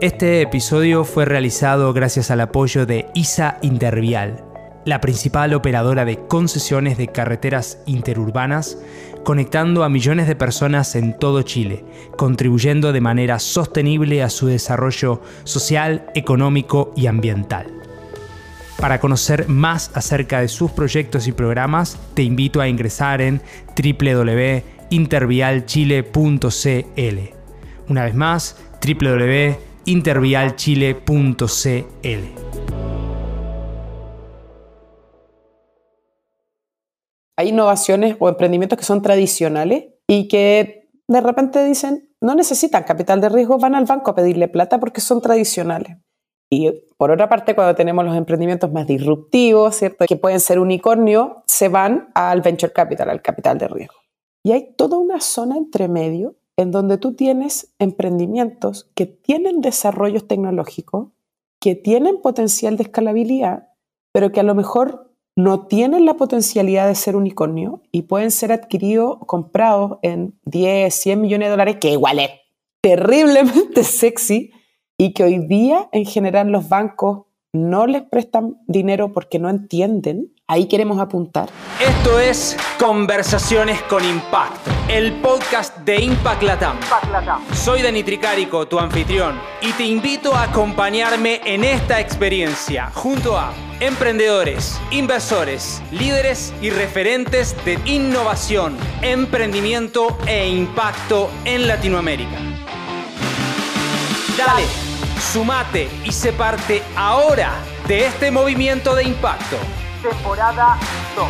Este episodio fue realizado gracias al apoyo de ISA Intervial, la principal operadora de concesiones de carreteras interurbanas, conectando a millones de personas en todo Chile, contribuyendo de manera sostenible a su desarrollo social, económico y ambiental. Para conocer más acerca de sus proyectos y programas, te invito a ingresar en www.intervialchile.cl. Una vez más, www intervialchile.cl. Hay innovaciones o emprendimientos que son tradicionales y que de repente dicen, no necesitan capital de riesgo, van al banco a pedirle plata porque son tradicionales. Y por otra parte, cuando tenemos los emprendimientos más disruptivos, ¿cierto? que pueden ser unicornio, se van al venture capital, al capital de riesgo. Y hay toda una zona entre medio en donde tú tienes emprendimientos que tienen desarrollos tecnológicos, que tienen potencial de escalabilidad, pero que a lo mejor no tienen la potencialidad de ser unicornio y pueden ser adquiridos, comprados en 10, 100 millones de dólares, que igual es terriblemente sexy y que hoy día en general los bancos no les prestan dinero porque no entienden Ahí queremos apuntar. Esto es Conversaciones con Impacto, el podcast de Impact Latam. Soy Dani Tricarico, tu anfitrión, y te invito a acompañarme en esta experiencia junto a emprendedores, inversores, líderes y referentes de innovación, emprendimiento e impacto en Latinoamérica. Dale, sumate y se parte ahora de este movimiento de impacto temporada 2.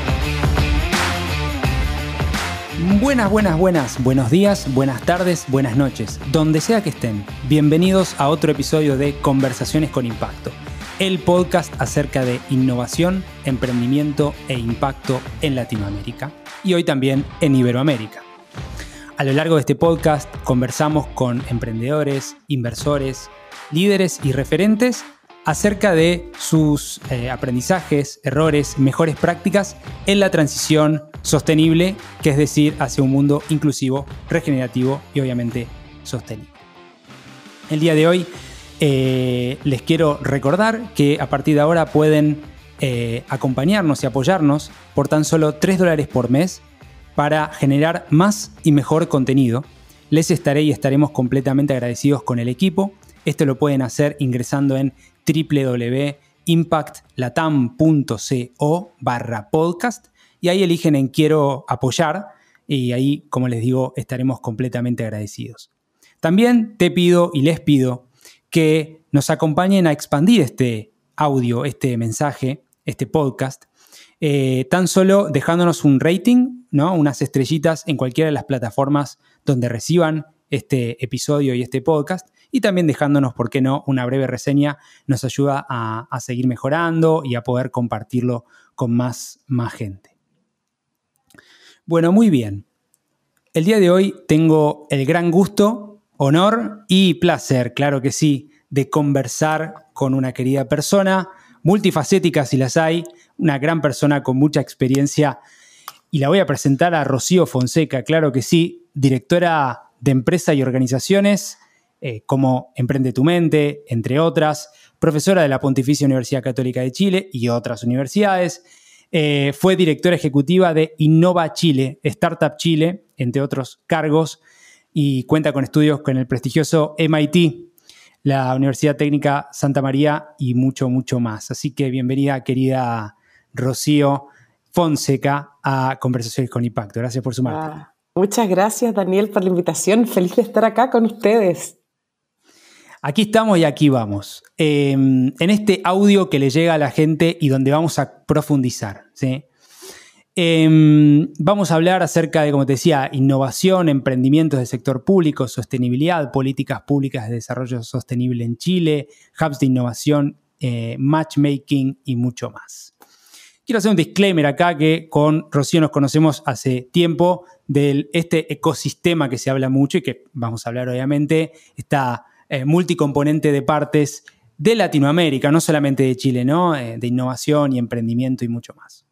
Buenas, buenas, buenas. Buenos días, buenas tardes, buenas noches. Donde sea que estén, bienvenidos a otro episodio de Conversaciones con Impacto, el podcast acerca de innovación, emprendimiento e impacto en Latinoamérica y hoy también en Iberoamérica. A lo largo de este podcast conversamos con emprendedores, inversores, líderes y referentes acerca de sus eh, aprendizajes, errores, mejores prácticas en la transición sostenible, que es decir, hacia un mundo inclusivo, regenerativo y obviamente sostenible. El día de hoy eh, les quiero recordar que a partir de ahora pueden eh, acompañarnos y apoyarnos por tan solo 3 dólares por mes para generar más y mejor contenido. Les estaré y estaremos completamente agradecidos con el equipo. Esto lo pueden hacer ingresando en www.impactlatam.co barra podcast y ahí eligen en quiero apoyar y ahí, como les digo, estaremos completamente agradecidos. También te pido y les pido que nos acompañen a expandir este audio, este mensaje, este podcast, eh, tan solo dejándonos un rating, ¿no? unas estrellitas en cualquiera de las plataformas donde reciban este episodio y este podcast y también dejándonos, ¿por qué no?, una breve reseña nos ayuda a, seguir mejorando y a poder compartirlo con más, más gente. Bueno, muy bien. El día de hoy tengo el gran gusto, honor y placer, claro que sí, de conversar con una querida persona, multifacética si las hay, una gran persona con mucha experiencia. Y la voy a presentar a Rocío Fonseca, claro que sí, directora de empresa y organizaciones eh, como Emprende tu mente, entre otras, profesora de la Pontificia Universidad Católica de Chile y otras universidades. Eh, fue directora ejecutiva de Innova Chile, Startup Chile, entre otros cargos, y cuenta con estudios con el prestigioso MIT, la Universidad Técnica Santa María y mucho, mucho más. Así que bienvenida, querida Rocío Fonseca, a Conversaciones con Impacto. Gracias por sumarte. Ah, muchas gracias, Daniel, por la invitación. Feliz de estar acá con ustedes. Aquí estamos y aquí vamos. Em, en este audio que le llega a la gente y donde vamos a profundizar. Em, vamos a hablar acerca de, como te decía, innovación, emprendimientos del sector público, sostenibilidad, políticas públicas de desarrollo sostenible en Chile, hubs de innovación, eh, matchmaking y mucho más. Quiero hacer un disclaimer acá que con Rocío nos conocemos hace tiempo de este ecosistema que se habla mucho y que vamos a hablar obviamente, está eh, multicomponente de partes de Latinoamérica, no solamente de Chile, ¿no? Eh, de innovación y emprendimiento y mucho más.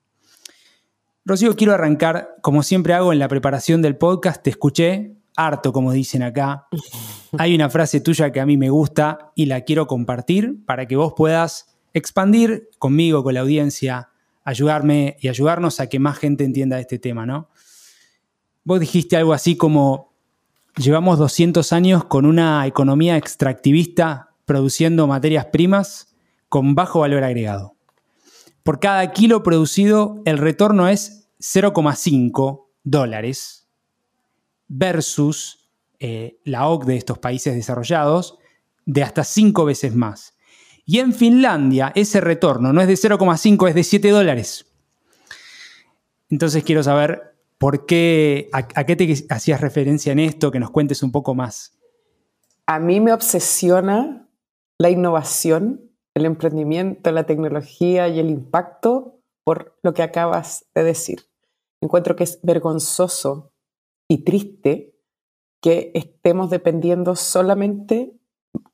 Rocío, quiero arrancar, como siempre hago en la preparación del podcast, te escuché harto, como dicen acá. Hay una frase tuya que a mí me gusta y la quiero compartir para que vos puedas expandir conmigo, con la audiencia, ayudarme y ayudarnos a que más gente entienda este tema, ¿no? Vos dijiste algo así como, llevamos 200 años con una economía extractivista produciendo materias primas con bajo valor agregado. Por cada kilo producido, el retorno es 0,5 dólares versus eh, la OC de estos países desarrollados de hasta 5 veces más. Y en Finlandia ese retorno no es de 0,5, es de 7 dólares. Entonces quiero saber por qué, a, a, qué te hacías referencia en esto, que nos cuentes un poco más. A mí me obsesiona la innovación, el emprendimiento, la tecnología y el impacto por lo que acabas de decir. Encuentro que es vergonzoso y triste que estemos dependiendo solamente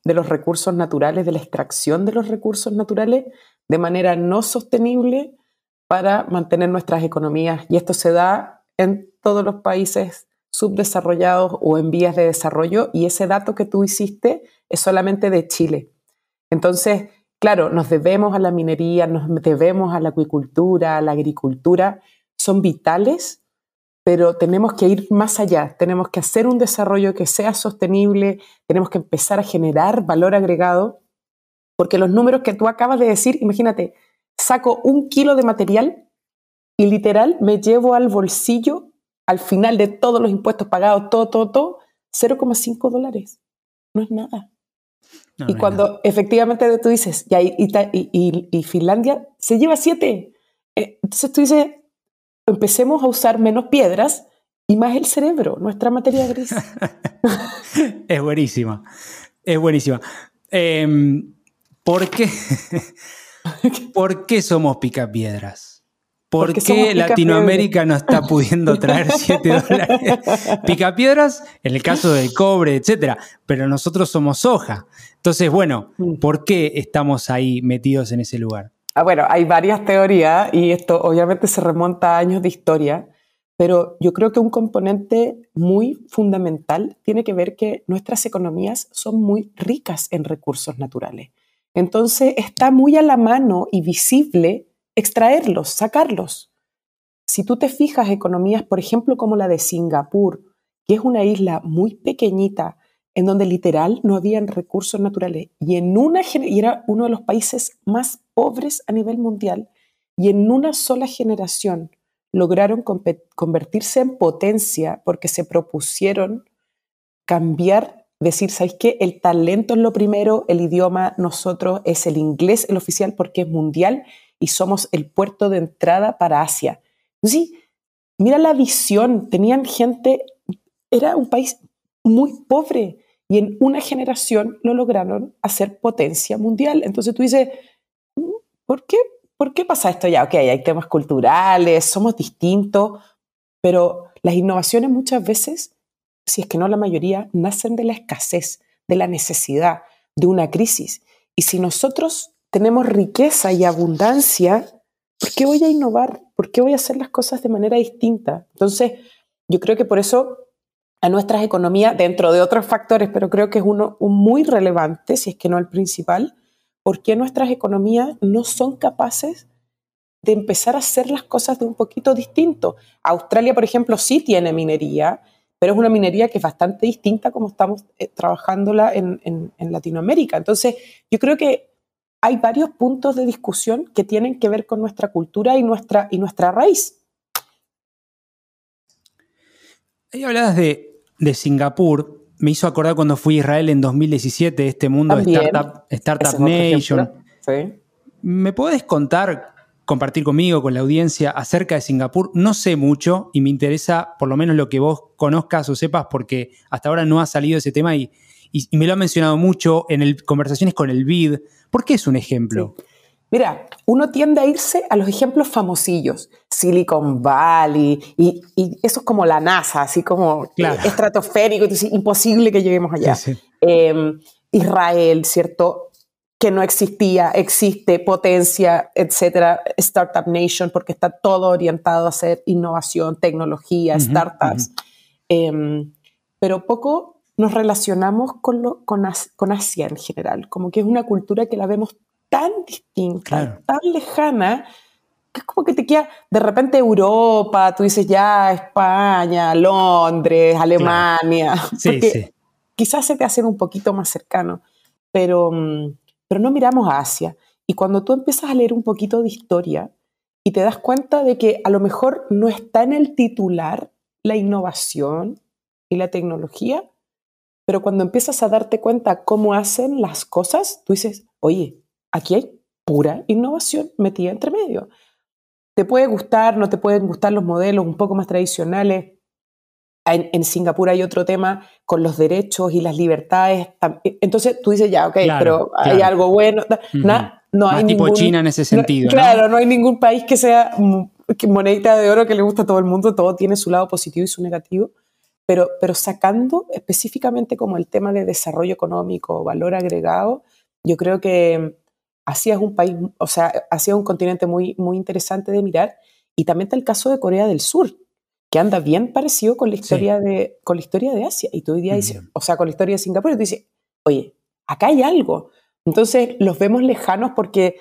de los recursos naturales, de la extracción de los recursos naturales de manera no sostenible para mantener nuestras economías. Y esto se da en todos los países subdesarrollados o en vías de desarrollo y ese dato que tú hiciste es solamente de Chile. Entonces, claro, nos debemos a la minería, nos debemos a la acuicultura, a la agricultura, son vitales pero tenemos que ir más allá, tenemos que hacer un desarrollo que sea sostenible, tenemos que empezar a generar valor agregado, porque los números que tú acabas de decir, imagínate, saco un kilo de material y literal me llevo al bolsillo, al final de todos los impuestos pagados, todo, todo, todo, 0,5 dólares. No es nada. y cuando efectivamente tú dices, y, Finlandia se lleva 7, eh, entonces tú dices, empecemos a usar menos piedras y más el cerebro, nuestra materia gris. es buenísima, es buenísima. Em, ¿por, qué? ¿Por qué somos picapiedras? ¿Por qué Latinoamérica no está pudiendo traer 7 dólares? Picapiedras, en el caso del cobre, etcétera, pero nosotros somos soja. Entonces, bueno, mm. ¿por qué estamos ahí metidos en ese lugar? Ah, bueno, hay varias teorías y esto obviamente se remonta a años de historia, pero yo creo que un componente muy fundamental tiene que ver que nuestras economías son muy ricas en recursos naturales. Entonces está muy a la mano y visible extraerlos, sacarlos. Si tú te fijas, economías, por ejemplo, como la de Singapur, que es una isla muy pequeñita, en donde literal no habían recursos naturales y, en una, y era uno de los países más pobres a nivel mundial y en una sola generación lograron convertirse en potencia porque se propusieron cambiar, decir, ¿sabéis qué? El talento es lo primero, el idioma nosotros es el inglés el oficial porque es mundial y somos el puerto de entrada para Asia. Sí, mira la visión, tenían gente, era un país muy pobre y en una generación lo lograron hacer potencia mundial. Entonces tú dices, mm, ¿por qué, ¿por qué pasa esto ya? Ok, hay temas culturales, somos distintos, pero las innovaciones muchas veces, si es que no la mayoría, nacen de la escasez, de la necesidad, de una crisis. Y si nosotros tenemos riqueza y abundancia, ¿por qué voy a innovar? ¿Por qué voy a hacer las cosas de manera distinta? Entonces, yo creo que por eso a nuestras economías, dentro de otros factores, pero creo que es uno muy relevante, si es que no el principal, por qué nuestras economías no son capaces de empezar a hacer las cosas de un poquito distinto. Australia, por ejemplo, sí tiene minería, pero es una minería que es bastante distinta como estamos eh, trabajándola en, en Latinoamérica. Entonces, yo creo que hay varios puntos de discusión que tienen que ver con nuestra cultura y nuestra, y nuestra raíz. Ahí hablabas de de Singapur me hizo acordar cuando fui a Israel en 2017, este mundo de Startup, startup Nation. ¿Me puedes contar, compartir conmigo, con la audiencia, acerca de Singapur? No sé mucho y me interesa por lo menos lo que vos conozcas o sepas porque hasta ahora no ha salido ese tema y, me lo han mencionado mucho en el, conversaciones con el BID. ¿Por qué es un ejemplo? Mira, uno tiende a irse a los ejemplos famosillos, Silicon Valley, y, eso es como la NASA, así como estratosférico, imposible que lleguemos allá. Em, Israel, ¿cierto? Que no existía, existe, potencia, etcétera, Startup Nation, porque está todo orientado a hacer innovación, tecnología, startups. Em, pero poco nos relacionamos con, lo, con, con, Asia en general, como que es una cultura que la vemos tan distinta, tan lejana, que es como que te queda de repente Europa, tú dices ya España, Londres, Alemania, sí, sí. quizás se te hacen un poquito más cercano, pero, mm, pero no miramos a Asia. Y cuando tú empiezas a leer un poquito de historia y te das cuenta de que a lo mejor no está en el titular la innovación y la tecnología, pero cuando empiezas a darte cuenta cómo hacen las cosas, tú dices, oye, aquí hay pura innovación metida entre medio. Te puede gustar, no te pueden gustar los modelos un poco más tradicionales. En, Singapur hay otro tema con los derechos y las libertades. Entonces tú dices, ya, ok, pero hay algo bueno. no hay tipo China en ese sentido. claro, ¿no? hay ningún país que sea monedita de oro que le gusta a todo el mundo. Todo tiene su lado positivo y su negativo pero, pero sacando específicamente como el tema de desarrollo económico, valor agregado, yo creo que Asia es un país, o sea, Asia es un continente muy, muy interesante de mirar. Y también está el caso de Corea del Sur, que anda bien parecido con la historia, de, con la historia de Asia. Y tú hoy día dices, o sea, con la historia de Singapur, y tú dices, oye, acá hay algo. Entonces los vemos lejanos porque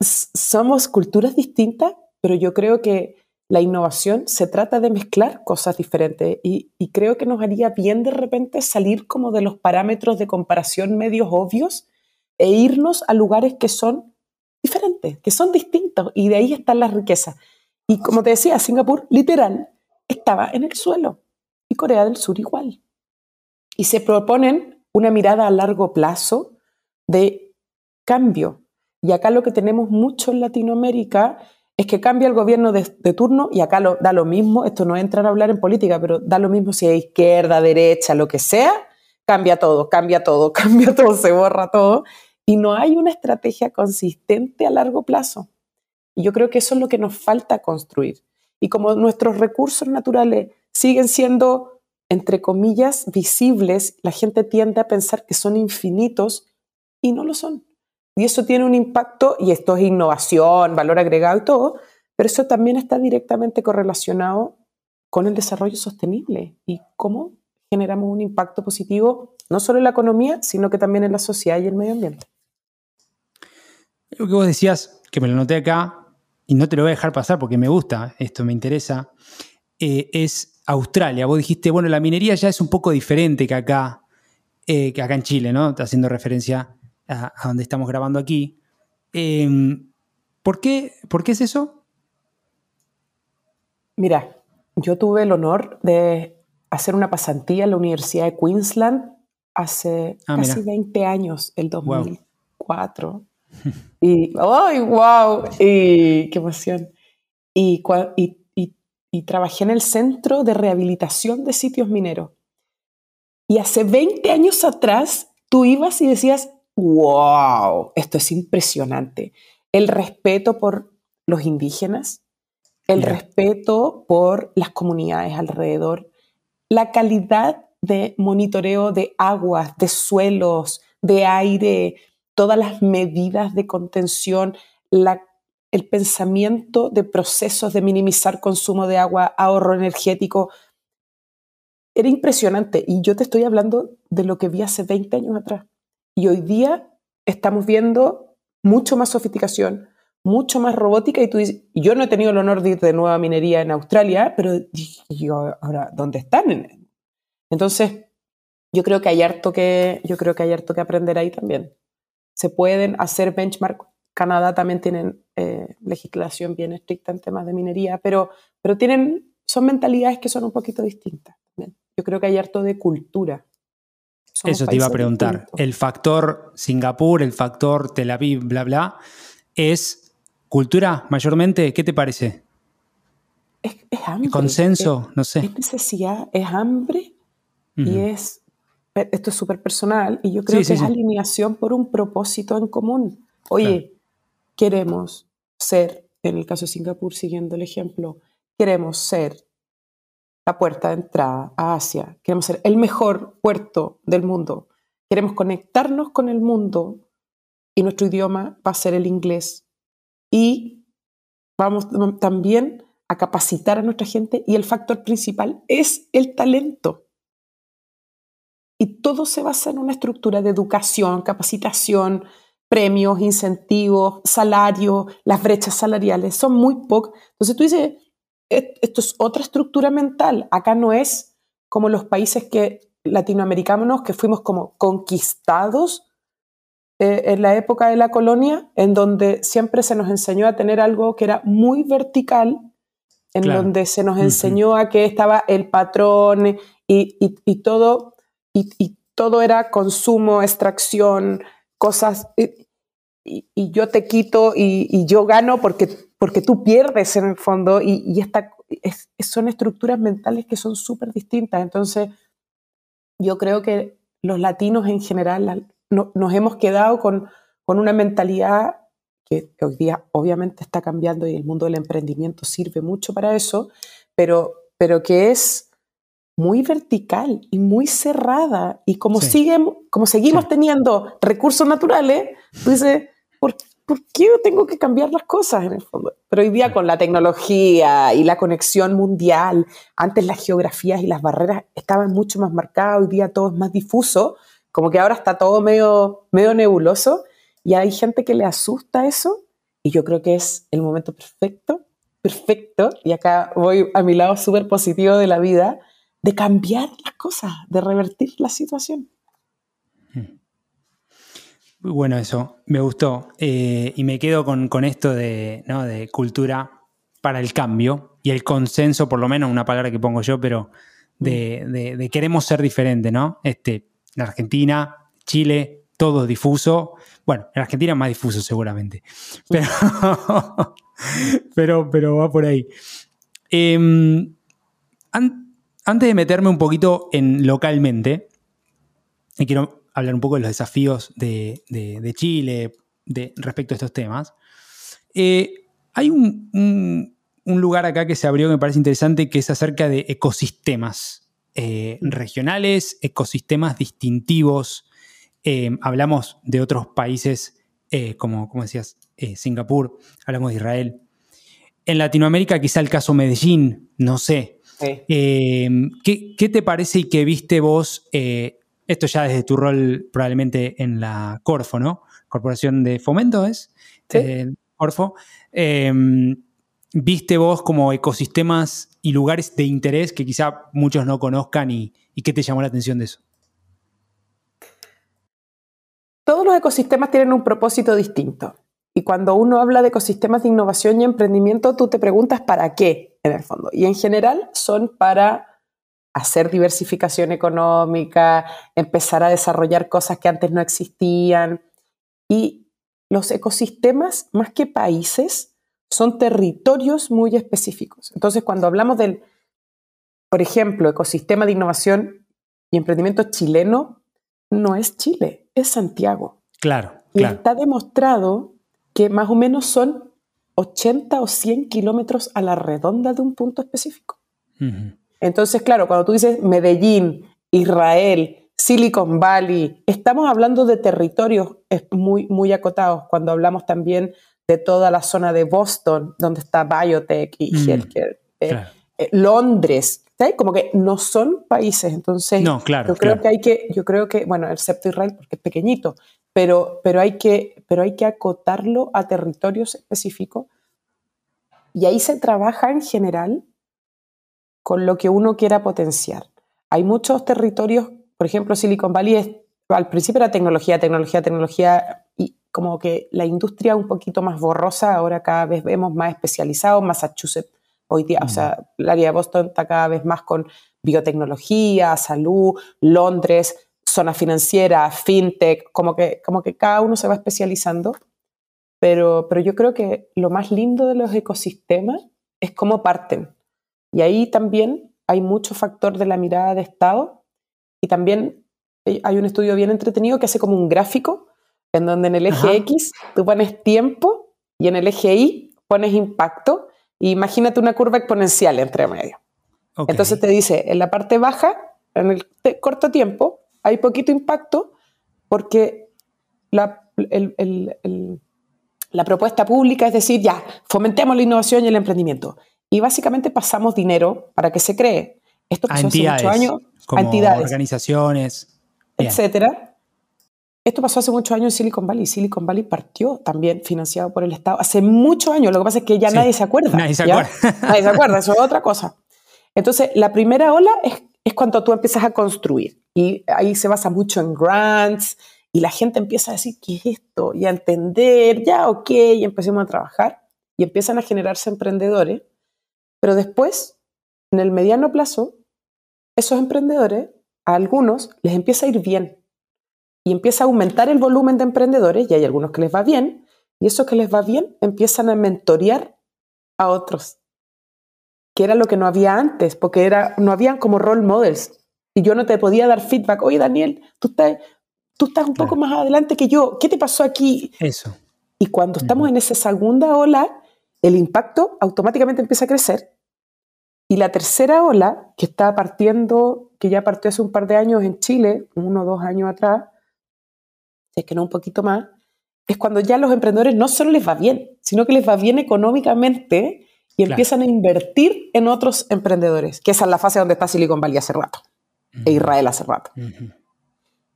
somos culturas distintas, pero yo creo que la innovación se trata de mezclar cosas diferentes y, creo que nos haría bien de repente salir como de los parámetros de comparación medios obvios e irnos a lugares que son diferentes, que son distintos y de ahí está la riqueza. Y como te decía, Singapur literal estaba en el suelo y Corea del Sur igual. Y se proponen una mirada a largo plazo de cambio. Y acá lo que tenemos mucho en Latinoamérica es que cambia el gobierno de, turno y acá lo, da lo mismo, esto no entra a hablar en política, pero da lo mismo si es izquierda, derecha, lo que sea, cambia todo, cambia todo, cambia todo, se borra todo y no hay una estrategia consistente a largo plazo. Y yo creo que eso es lo que nos falta construir. Y como nuestros recursos naturales siguen siendo, entre comillas, visibles, la gente tiende a pensar que son infinitos y no lo son. Y eso tiene un impacto, y esto es innovación, valor agregado y todo, pero eso también está directamente correlacionado con el desarrollo sostenible y cómo generamos un impacto positivo no solo en la economía, sino que también en la sociedad y el medio ambiente. Lo que vos decías, que me lo noté acá, y no te lo voy a dejar pasar porque me gusta, esto me interesa, eh, es Australia. Vos dijiste, bueno, la minería ya es un poco diferente que acá, eh, que acá en Chile, ¿no? Haciendo referencia a, donde estamos grabando aquí. Em, ¿por, qué, ¿Por qué es eso? Mira, yo tuve el honor de hacer una pasantía en la Universidad de Queensland hace ah, casi 20 años, el 2004. y, ¡ay, wow! Y qué emoción. Y, y, y, trabajé en el Centro de Rehabilitación de Sitios Mineros. Y hace 20 años atrás, tú ibas y decías, wow, esto es impresionante. El respeto por los indígenas, el respeto por las comunidades alrededor, la calidad de monitoreo de aguas, de suelos, de aire, todas las medidas de contención, el pensamiento de procesos de minimizar consumo de agua, ahorro energético. Era impresionante y yo te estoy hablando de lo que vi hace 20 años atrás. Y hoy día estamos viendo mucho más sofisticación, mucho más robótica y tú dices, yo no he tenido el honor de ir de nueva minería en Australia, pero yo, ahora, ¿dónde están? Entonces, yo creo que hay harto que, yo creo que hay harto que aprender ahí también. Se pueden hacer benchmark. Canadá también tienen eh, legislación bien estricta en temas de minería, pero, pero tienen, son mentalidades que son un poquito distintas. Yo creo que hay harto de cultura eso te iba a preguntar. El factor Singapur, el factor Tel Aviv, bla, bla, ¿es cultura mayormente? ¿Qué te parece? Es, hambre. ¿Consenso? no sé. Es necesidad, es hambre y es. Esto es súper personal y yo creo que es alineación por un propósito en común. Oye, queremos ser, en el caso de Singapur, siguiendo el ejemplo, queremos ser la puerta de entrada a Asia, queremos ser el mejor puerto del mundo, queremos conectarnos con el mundo y nuestro idioma va a ser el inglés. Y vamos también a capacitar a nuestra gente y el factor principal es el talento. y todo se basa en una estructura de educación, capacitación, premios, incentivos, salario, las brechas salariales, son muy pocas. Entonces tú dices, esto es otra estructura mental, acá no es como los países que latinoamericanos que fuimos como conquistados eh, en la época de la colonia, en donde siempre se nos enseñó a tener algo que era muy vertical, en donde se nos enseñó a que estaba el patrón y, todo, y, todo era consumo, extracción, cosas, y, yo te quito y, yo gano porque, porque tú pierdes en el fondo, y, esta, son estructuras mentales que son súper distintas. Entonces, yo creo que los latinos en general nos hemos quedado con, con una mentalidad que hoy día obviamente está cambiando y el mundo del emprendimiento sirve mucho para eso, pero, pero que es muy vertical y muy cerrada. Y como, como seguimos teniendo recursos naturales, tú dices, ¿por, ¿por, qué tengo que cambiar las cosas en el fondo? Pero hoy día con la tecnología y la conexión mundial, antes las geografías y las barreras estaban mucho más marcadas, hoy día todo es más difuso, como que ahora está todo medio, medio nebuloso y hay gente que le asusta eso y yo creo que es el momento perfecto, perfecto, y acá voy a mi lado súper positivo de la vida, de cambiar las cosas, de revertir la situación. Muy bueno eso, me gustó. Eh, y me quedo con, esto de, de, cultura para el cambio y el consenso, por lo menos una palabra que pongo yo, pero de, de queremos ser diferente, ¿no? Este, en Argentina, Chile, todo difuso. Bueno, en Argentina más difuso seguramente. Pero, pero, pero, va por ahí. Em, antes de meterme un poquito en localmente, y quiero hablar un poco de los desafíos de, Chile de, respecto a estos temas. Eh, hay un, un, lugar acá que se abrió que me parece interesante, que es acerca de ecosistemas. Eh, regionales, ecosistemas distintivos. Eh, hablamos de otros países, como, como, decías, Singapur, hablamos de Israel. En Latinoamérica, quizá el caso Medellín, no sé. ¿qué, te parece y qué viste vos? Esto ya desde tu rol probablemente en la Corfo, ¿no? Corporación de Fomento es. Corfo viste vos como ecosistemas y lugares de interés que quizá muchos no conozcan y, qué te llamó la atención de eso? Todos los ecosistemas tienen un propósito distinto. Y cuando uno habla de ecosistemas de innovación y emprendimiento, tú te preguntas para qué, en el fondo. Y en general son para hacer diversificación económica, empezar a desarrollar cosas que antes no existían. Y los ecosistemas, más que países, son territorios muy específicos. Entonces, cuando hablamos del, por ejemplo, ecosistema de innovación y emprendimiento chileno, no es Chile, es Santiago. Claro. Y está demostrado que más o menos son 80 o 100 kilómetros a la redonda de un punto específico. Entonces, claro, cuando tú dices Medellín, Israel, Silicon Valley, estamos hablando de territorios muy, muy acotados. Cuando hablamos también de toda la zona de Boston, donde está biotech y mm, healthcare. Eh, eh, Londres, como que no son países, entonces no, claro, yo creo que hay que, yo creo que, bueno, excepto Israel porque es pequeñito, pero, pero, hay que, pero hay que acotarlo a territorios específicos y ahí se trabaja en general con lo que uno quiera potenciar. Hay muchos territorios, por ejemplo, Silicon Valley es, al principio era tecnología, tecnología, tecnología, y como que la industria un poquito más borrosa, ahora cada vez vemos más especializado, Massachusetts hoy día, o sea, el área de Boston está cada vez más con biotecnología, salud, Londres, zona financiera, fintech, como que, como que cada uno se va especializando, pero, pero yo creo que lo más lindo de los ecosistemas es cómo parten. Y ahí también hay mucho factor de la mirada de Estado y también hay un estudio bien entretenido que hace como un gráfico en donde en el eje X tú pones tiempo y en el eje Y pones impacto. imagínate una curva exponencial entre medio. Entonces te dice, en la parte baja, en el corto tiempo, hay poquito impacto porque la, la propuesta pública es decir, ya, fomentemos la innovación y el emprendimiento. Y básicamente pasamos dinero para que se cree. Esto pasó hace muchos años. Como entidades. organizaciones. etcétera. Esto pasó hace muchos años en Silicon Valley. Silicon Valley partió también financiado por el Estado hace muchos años. Lo que pasa es que ya nadie se acuerda. Nadie se acuerda. nadie se acuerda, eso es otra cosa. Entonces, la primera ola es, es cuando tú empiezas a construir. Y ahí se basa mucho en grants y la gente empieza a decir, ¿qué es esto? Y a entender, ya, ok, y empecemos a trabajar. Y empiezan a generarse emprendedores. Pero después, en el mediano plazo, esos emprendedores, a algunos les empieza a ir bien. Y empieza a aumentar el volumen de emprendedores y hay algunos que les va bien y esos que les va bien empiezan a mentorear a otros, que era lo que no había antes, porque era, no habían como role models. Y yo no te podía dar feedback, oye Daniel, tú estás, tú estás un poco más adelante que yo, ¿qué te pasó aquí? Eso. Y cuando estamos en esa segunda ola, el impacto automáticamente empieza a crecer y la tercera ola, que está partiendo, que ya partió hace un par de años en Chile, uno o dos años atrás, si es que no un poquito más, es cuando ya los emprendedores no solo les va bien, sino que les va bien económicamente y empiezan a invertir en otros emprendedores, que esa es la fase donde está Silicon Valley hace rato, e Israel hace rato.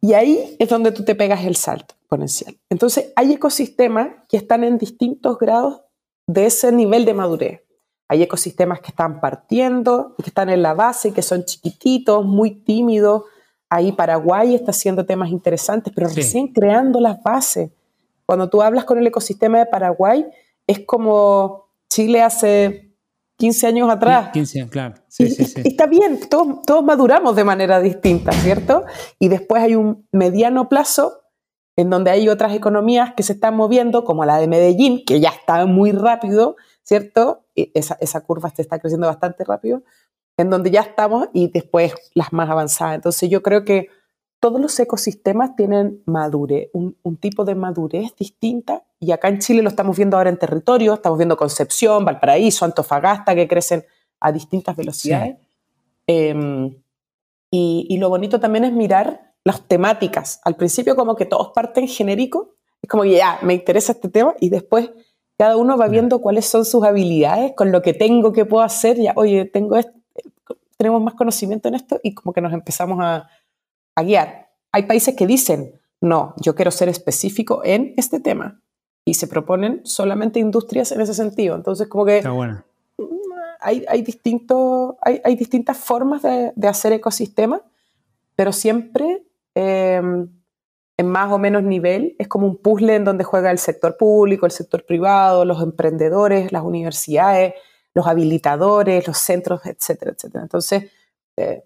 Y ahí es donde tú te pegas el salto exponencial. Entonces, hay ecosistemas que están en distintos grados de ese nivel de madurez. Hay ecosistemas que están partiendo, que están en la base, que son chiquititos, muy tímidos. Ahí Paraguay está haciendo temas interesantes, pero recién creando las bases. Cuando tú hablas con el ecosistema de Paraguay, es como Chile hace 15 años atrás. 15, claro. Sí, sí, sí. está bien, todos, todos maduramos de manera distinta, ¿cierto? Y después hay un mediano plazo en donde hay otras economías que se están moviendo, como la de Medellín, que ya está muy rápido, ¿cierto? Esa, esa curva está creciendo bastante rápido, en donde ya estamos y después las más avanzadas. Entonces yo creo que todos los ecosistemas tienen madurez, un, tipo de madurez distinta y acá en Chile lo estamos viendo ahora en territorio, estamos viendo Concepción, Valparaíso, Antofagasta, que crecen a distintas velocidades. Em, y, y, lo bonito también es mirar las temáticas. Al principio como que todos parten genérico, es como que ya, me interesa este tema y después cada uno va viendo cuáles son sus habilidades, con lo que tengo, que puedo hacer, ya, oye, tengo esto, tenemos más conocimiento en esto y como que nos empezamos a, guiar. Hay países que dicen, no, yo quiero ser específico en este tema y se proponen solamente industrias en ese sentido. Entonces, como que Está bueno. hay, hay, hay, hay, distintas formas de, hacer ecosistemas, pero siempre eh, en más o menos nivel. Es como un puzzle en donde juega el sector público, el sector privado, los emprendedores, las universidades, los habilitadores, los centros, etcétera, etcétera. Entonces, eh,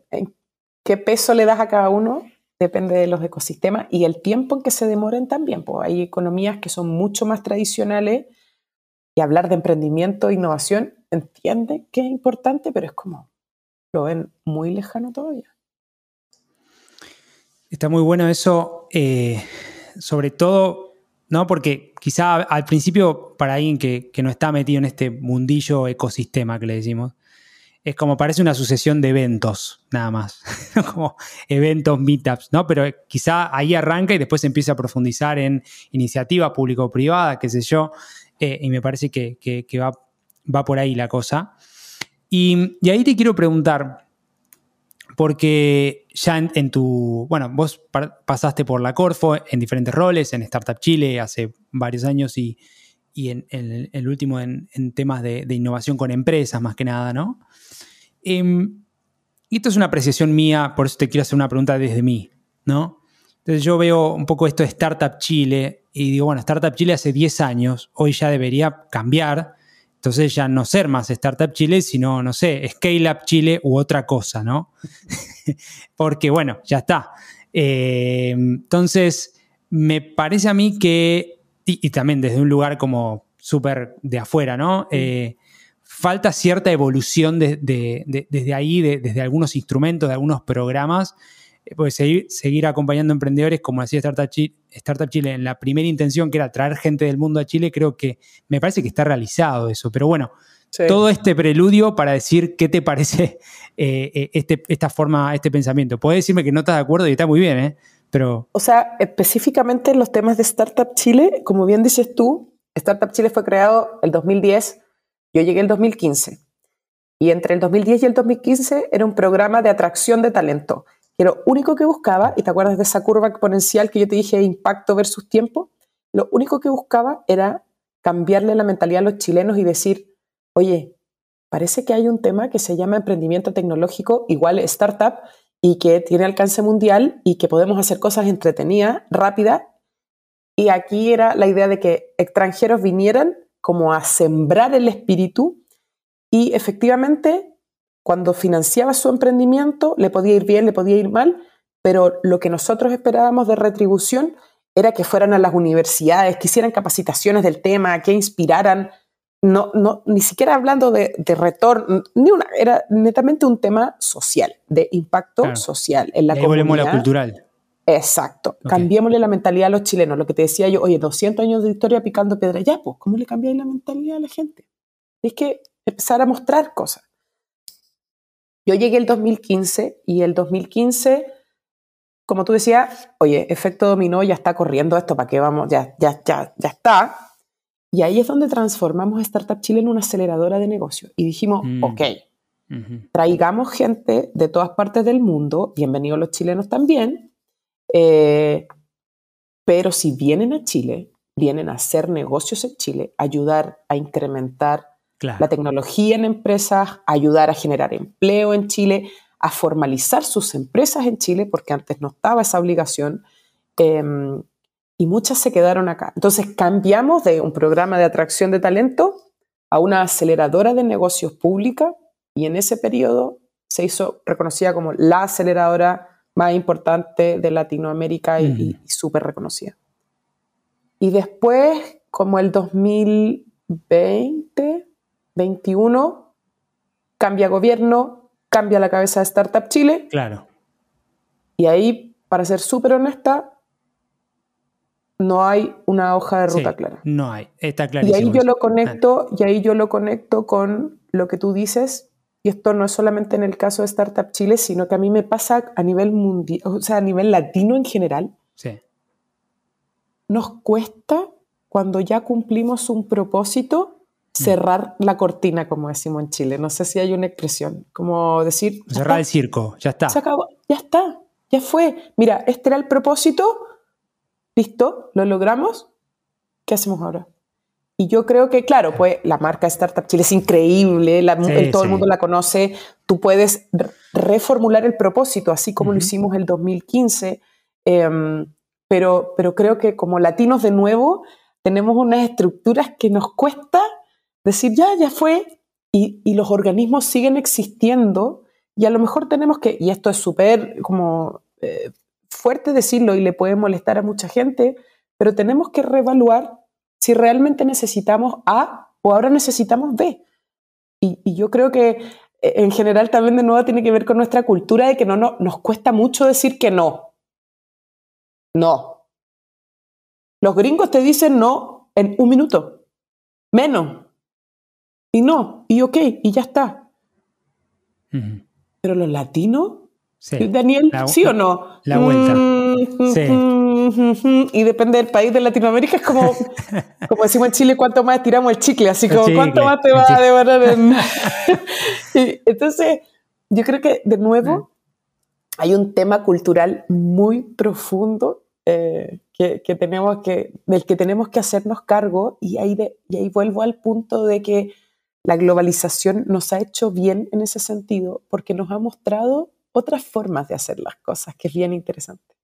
¿qué peso le das a cada uno? Depende de los ecosistemas y el tiempo en que se demoren también. Pues hay economías que son mucho más tradicionales y hablar de emprendimiento e innovación entiende que es importante, pero es como lo ven muy lejano todavía. Está muy bueno eso, eh, sobre todo, ¿no? Porque quizá al principio, para alguien que, no está metido en este mundillo ecosistema que le decimos, es como parece una sucesión de eventos, nada más. como eventos, meetups, ¿no? Pero quizá ahí arranca y después empieza a profundizar en iniciativa público-privada, qué sé yo, eh, y me parece que, va, va, por ahí la cosa. Y, y ahí te quiero preguntar, porque ya en, tu, bueno, vos pasaste por la Corfo en diferentes roles, en Startup Chile hace varios años y, en, el último en, temas de, innovación con empresas más que nada, ¿no? Em, y esto es una apreciación mía, por eso te quiero hacer una pregunta desde mí, ¿no? Entonces yo veo un poco esto de Startup Chile y digo, bueno, Startup Chile hace 10 años, hoy ya debería cambiar entonces ya no ser más Startup Chile, sino, no sé, Scale Up Chile u otra cosa, ¿no? Porque bueno, ya está. Eh, entonces, me parece a mí que, y, también desde un lugar como súper de afuera, ¿no? Eh, falta cierta evolución desde ahí, desde algunos instrumentos, de algunos programas, pues seguir, seguir acompañando emprendedores, como decía Startup Chile, Startup Chile, en la primera intención que era traer gente del mundo a Chile, creo que me parece que está realizado eso. Pero bueno, todo este preludio para decir qué te parece eh, eh, este, esta forma, este pensamiento. Puedes decirme que no estás de acuerdo y está muy bien, ¿eh? Pero... O sea, específicamente en los temas de Startup Chile, como bien dices tú, Startup Chile fue creado el 2010, yo llegué el 2015. Y entre el 2010 y el 2015 era un programa de atracción de talento que lo único que buscaba, y te acuerdas de esa curva exponencial que yo te dije, impacto versus tiempo, lo único que buscaba era cambiarle la mentalidad a los chilenos y decir, oye, parece que hay un tema que se llama emprendimiento tecnológico igual startup y que tiene alcance mundial y que podemos hacer cosas entretenidas, rápidas. Y aquí era la idea de que extranjeros vinieran como a sembrar el espíritu y efectivamente cuando financiaba su emprendimiento le podía ir bien, le podía ir mal, pero lo que nosotros esperábamos de retribución era que fueran a las universidades, que hicieran capacitaciones del tema, que inspiraran, no, no, ni siquiera hablando de, retorno, ni una, era netamente un tema social, de impacto social en la comunidad. la cultural. Exacto. Cambiémosle la mentalidad a los chilenos. Lo que te decía yo, oye, 200 años de historia picando piedra. Ya, pues, ¿cómo le cambiáis la mentalidad a la gente? Es que empezar a mostrar cosas. Yo llegué el 2015 y el 2015 como tú decías, oye, efecto dominó, ya está corriendo esto, ¿para qué vamos? Ya, ya, ya, ya está. Y ahí es donde transformamos Startup Chile en una aceleradora de negocio. Y dijimos, mm. ok, traigamos gente de todas partes del mundo, bienvenidos los chilenos también, eh, pero si vienen a Chile, vienen a hacer negocios en Chile, ayudar a incrementar la tecnología en empresas, ayudar a generar empleo en Chile, a formalizar sus empresas en Chile, porque antes no estaba esa obligación, em, y muchas se quedaron acá. Entonces cambiamos de un programa de atracción de talento a una aceleradora de negocios pública, y en ese periodo se hizo reconocida como la aceleradora más importante de Latinoamérica y, y súper reconocida. Y después, como el 2020, 21, cambia gobierno, cambia la cabeza de Startup Chile. Claro. Y ahí, para ser súper honesta, no hay una hoja de ruta clara. No hay, está clarísimo. Y ahí yo lo conecto, y ahí yo lo conecto con lo que tú dices, y esto no es solamente en el caso de Startup Chile, sino que a mí me pasa a nivel mundial, o sea, a nivel latino en general. Sí. Nos cuesta cuando ya cumplimos un propósito cerrar la cortina, como decimos en Chile. No sé si hay una expresión, como decir... Cerrar el circo, ya está. Se acabó, ya está, ya fue. Mira, este era el propósito, listo, lo logramos, ¿qué hacemos ahora? Y yo creo que, claro, pues la marca Startup Chile es increíble, todo el mundo la conoce, tú puedes reformular el propósito, así como lo hicimos el 2015, em, pero, pero creo que como latinos de nuevo tenemos unas estructuras que nos cuesta decir, ya, ya fue, y, los organismos siguen existiendo, y a lo mejor tenemos que, y esto es súper como eh, fuerte decirlo y le puede molestar a mucha gente, pero tenemos que reevaluar si realmente necesitamos A o ahora necesitamos B. Y, yo creo que eh, en general también de nuevo tiene que ver con nuestra cultura de que no, no nos cuesta mucho decir que no. No. Los gringos te dicen no en un minuto, menos. Y no, y ok, y ya está. Pero los latinos, Daniel, ¿sí o no? La vuelta. Mm, sí. Y depende del país de Latinoamérica, es como, como decimos en Chile, cuánto más tiramos el chicle, así como cuánto más te va a devorar en... Entonces, yo creo que de nuevo hay un tema cultural muy profundo eh, que, tenemos que, del que tenemos que hacernos cargo y ahí, de, y ahí vuelvo al punto de que la globalización nos ha hecho bien en ese sentido porque nos ha mostrado otras formas de hacer las cosas, que es bien interesante.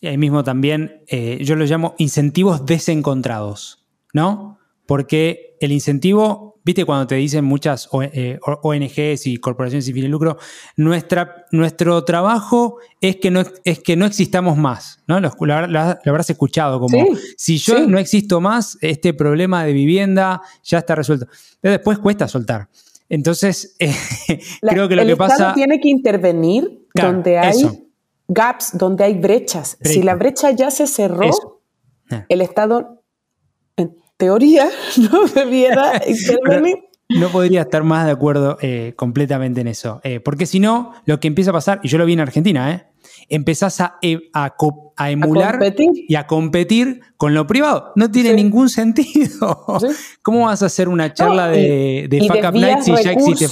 Y ahí mismo también eh, yo lo llamo incentivos desencontrados, ¿no? Porque el incentivo viste cuando te dicen muchas ONGs eh, y corporaciones sin fin de lucro, nuestra, nuestro trabajo es que, no, es que no existamos más, ¿no? Lo, habrás escuchado como, si yo no existo más, este problema de vivienda ya está resuelto. Pero después cuesta soltar. Entonces, eh, creo que lo que pasa... El Estado tiene que intervenir donde hay gaps, donde hay brechas. Si la brecha ya se cerró, el Estado teoría no debiera intervenir. No podría estar más de acuerdo eh, completamente en eso. Eh, porque si no, lo que empieza a pasar, y yo lo vi en Argentina, ¿eh? empezás a, e, a, emular y a competir con lo privado. No tiene ningún sentido. ¿Cómo vas a hacer una charla de, de Fuck Up Night si ya existe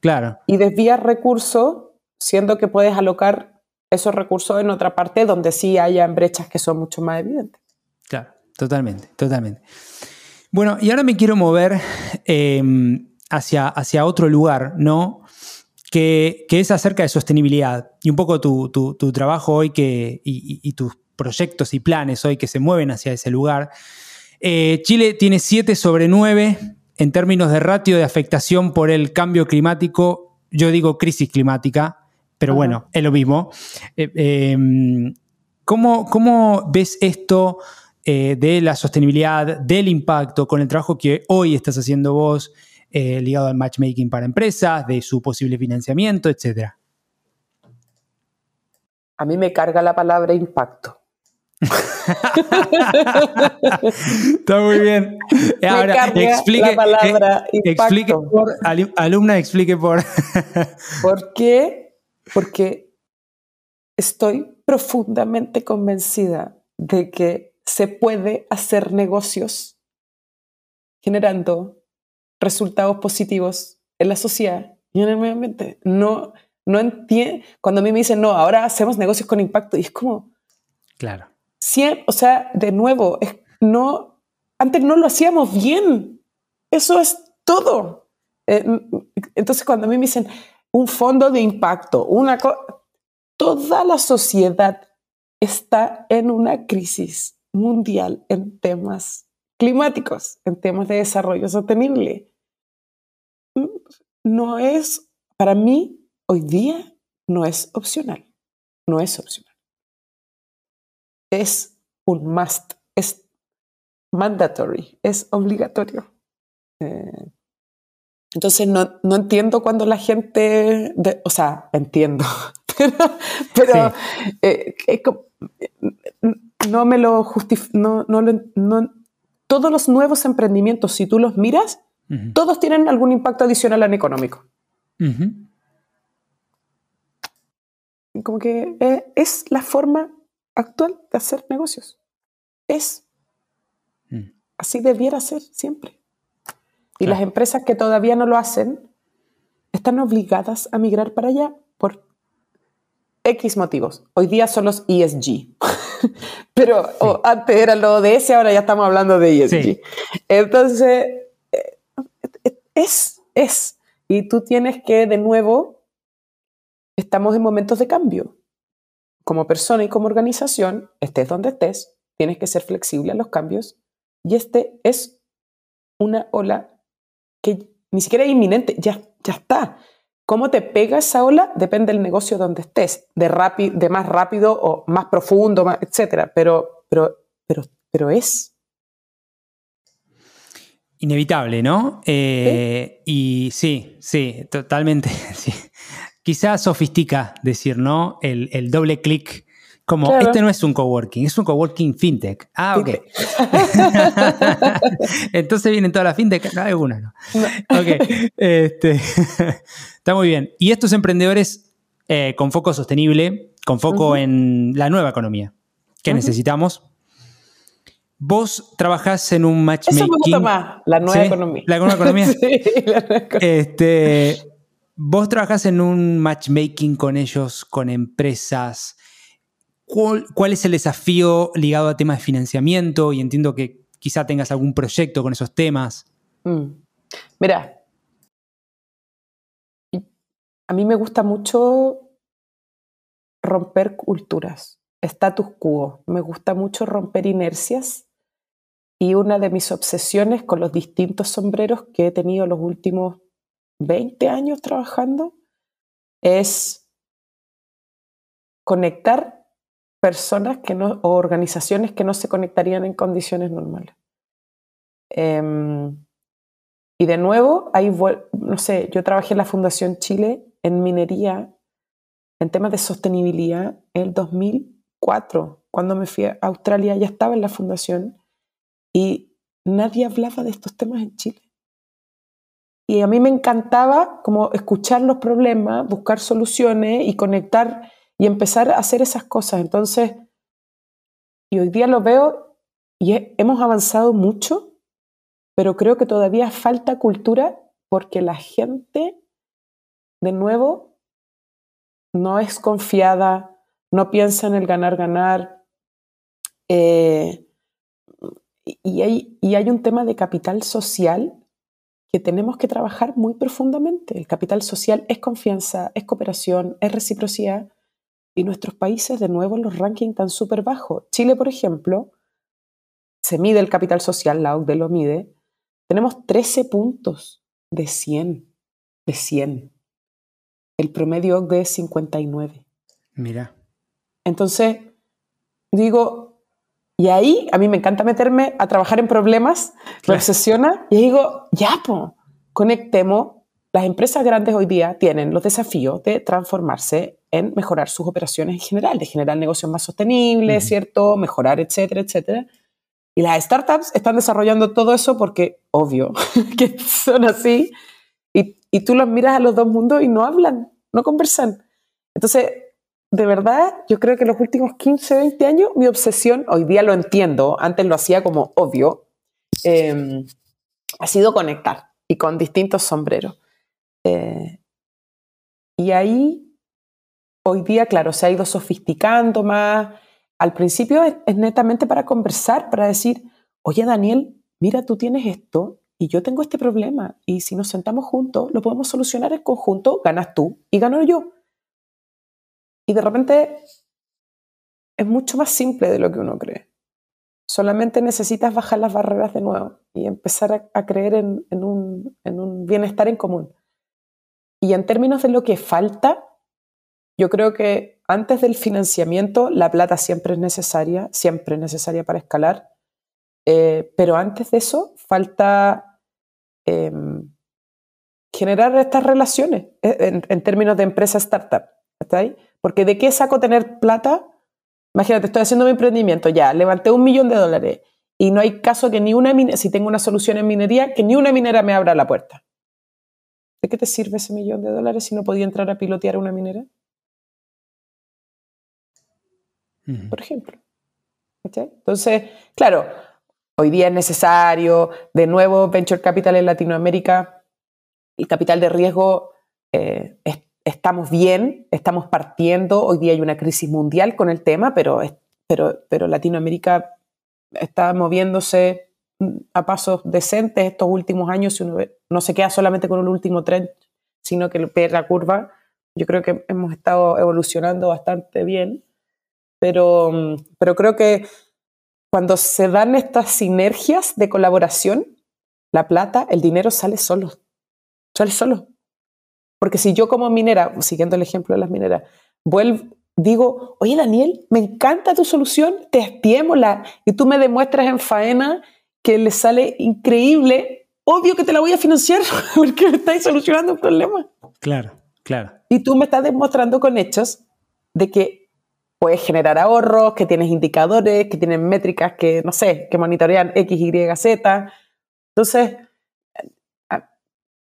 Claro. Y desvías recursos siendo que puedes alocar esos recursos en otra parte donde sí haya brechas que son mucho más evidentes. Claro, totalmente, totalmente. Bueno, y ahora me quiero mover em, hacia, hacia otro lugar, ¿no? Que, es acerca de sostenibilidad y un poco tu, trabajo hoy que, y, tus proyectos y planes hoy que se mueven hacia ese lugar. Eh, Chile tiene 7 sobre 9 en términos de ratio de afectación por el cambio climático. Yo digo crisis climática, pero bueno, es lo mismo. Eh, em, ¿cómo, ves esto eh, de la sostenibilidad, del impacto con el trabajo que hoy estás haciendo vos eh, ligado al matchmaking para empresas, de su posible financiamiento, etcétera? A mí me carga la palabra impacto. Está muy bien. Ahora, explique, la palabra explique por, alumna, explique por. ¿Por qué? porque estoy profundamente convencida de que se puede hacer negocios generando resultados positivos en la sociedad y en el medio ambiente. No, no entiendo. Cuando a mí me dicen, no, ahora hacemos negocios con impacto, y es como. Claro. o sea, de nuevo, no, antes no lo hacíamos bien. Eso es todo. Eh, entonces, cuando a mí me dicen, un fondo de impacto, una toda la sociedad está en una crisis mundial en temas climáticos, en temas de desarrollo sostenible. No es, para mí, hoy día, no es opcional. No es opcional. Es un must, es mandatory, es obligatorio. Eh, entonces no, entiendo cuando la gente, o sea, entiendo, pero, eh, no me lo justifico, no, no, todos los nuevos emprendimientos, si tú los miras, todos tienen algún impacto adicional en económico. Como que eh, es la forma actual de hacer negocios. Es. Mm. Así debiera ser siempre. Y las empresas que todavía no lo hacen están obligadas a migrar para allá por X motivos. Hoy día son los ESG. Pero antes era lo ODS, ahora ya estamos hablando de ESG. Entonces, eh, es, es. Y tú tienes que, de nuevo, estamos en momentos de cambio. Como persona y como organización, estés donde estés, tienes que ser flexible a los cambios. Y este es una ola que ni siquiera es inminente, ya, ya está. ¿Cómo te pega esa ola? Depende del negocio donde estés, de, de más rápido o más profundo, etc. Pero, pero, pero, pero es. Inevitable, ¿no? Eh, y sí, sí, totalmente. Sí. Quizás sofistica decir, ¿no? El, el doble clic como, este no es un coworking, es un coworking fintech. Ah, ok. Entonces vienen todas las fintech. No, alguna no. Ok. Este, está muy bien. Y estos emprendedores eh, con foco sostenible, con foco en la nueva economía que necesitamos. Vos trabajás en un matchmaking. Eso me gusta más, la nueva economía. La nueva economía. sí, la nueva economía. Este, vos trabajás en un matchmaking con ellos, con empresas ¿Cuál, es el desafío ligado a temas de financiamiento? Y entiendo que quizá tengas algún proyecto con esos temas. Mm. Mira, a mí me gusta mucho romper culturas, status quo. Me gusta mucho romper inercias. Y una de mis obsesiones con los distintos sombreros que he tenido los últimos 20 años trabajando es conectar personas que no, o organizaciones que no se conectarían en condiciones normales. Em, y de nuevo, ahí, no sé, yo trabajé en la Fundación Chile en minería, en temas de sostenibilidad, en el 2004. Cuando me fui a Australia ya estaba en la fundación y nadie hablaba de estos temas en Chile. Y a mí me encantaba como escuchar los problemas, buscar soluciones y conectar y empezar a hacer esas cosas. Entonces, y hoy día lo veo y hemos avanzado mucho, pero creo que todavía falta cultura porque la gente, de nuevo, no es confiada, no piensa en el ganar-ganar. Eh, y, hay, y hay un tema de capital social que tenemos que trabajar muy profundamente. El capital social es confianza, es cooperación, es reciprocidad. Y nuestros países, de nuevo, en los rankings están súper bajos. Chile, por ejemplo, se mide el capital social, la OCDE lo mide. Tenemos 13 puntos de 100. De 100. El promedio OCDE es 59. Mira. Entonces, digo, y ahí a mí me encanta meterme a trabajar en problemas, me obsesiona, y digo, ya, pues, conectemos. Las empresas grandes hoy día tienen los desafíos de transformarse en mejorar sus operaciones en general, de generar negocios más sostenibles, ¿cierto? Mejorar, etcétera, etcétera. Y las startups están desarrollando todo eso porque, obvio, que son así, y tú los miras a los dos mundos y no hablan, no conversan. Entonces, de verdad, yo creo que los últimos 15, 20 años, mi obsesión, hoy día lo entiendo, antes lo hacía como obvio, em, ha sido conectar y con distintos sombreros. Eh, y ahí, hoy día, claro, se ha ido sofisticando más. Al principio es netamente para conversar, para decir, oye Daniel, mira, tú tienes esto y yo tengo este problema y si nos sentamos juntos lo podemos solucionar en conjunto, ganas tú y gano yo. Y de repente es mucho más simple de lo que uno cree. Solamente necesitas bajar las barreras de nuevo y empezar a, creer en, un, en un bienestar en común. Y en términos de lo que falta, yo creo que antes del financiamiento la plata siempre es necesaria, siempre es necesaria para escalar, eh, pero antes de eso falta Em, generar estas relaciones eh, en, términos de empresa startup. ¿está? Porque ¿de qué saco tener plata? Imagínate, estoy haciendo mi emprendimiento, ya, levanté un millón de dólares y no hay caso que ni una si tengo una solución en minería, que ni una minera me abra la puerta. ¿De qué te sirve ese millón de dólares si no podía entrar a pilotear una minera? Por ejemplo. Entonces, claro, Hoy día es necesario, de nuevo, Venture Capital en Latinoamérica, el capital de riesgo, eh, estamos bien, estamos partiendo, hoy día hay una crisis mundial con el tema, pero, pero, pero Latinoamérica está moviéndose a pasos decentes estos últimos años, si uno no se queda solamente con un último tren, sino que ve la curva. Yo creo que hemos estado evolucionando bastante bien, pero, pero creo que cuando se dan estas sinergias de colaboración, la plata, el dinero sale solo. Sale solo. Porque si yo como minera, siguiendo el ejemplo de las mineras, vuelvo, digo, oye Daniel, me encanta tu solución, testémosla, y tú me demuestras en faena que le sale increíble, obvio que te la voy a financiar porque me estáis solucionando un problema. Claro, claro. Y tú me estás demostrando con hechos de que puedes generar ahorros, que tienes indicadores, que tienen métricas que, no sé, que monitorean X, Y, Z. Entonces,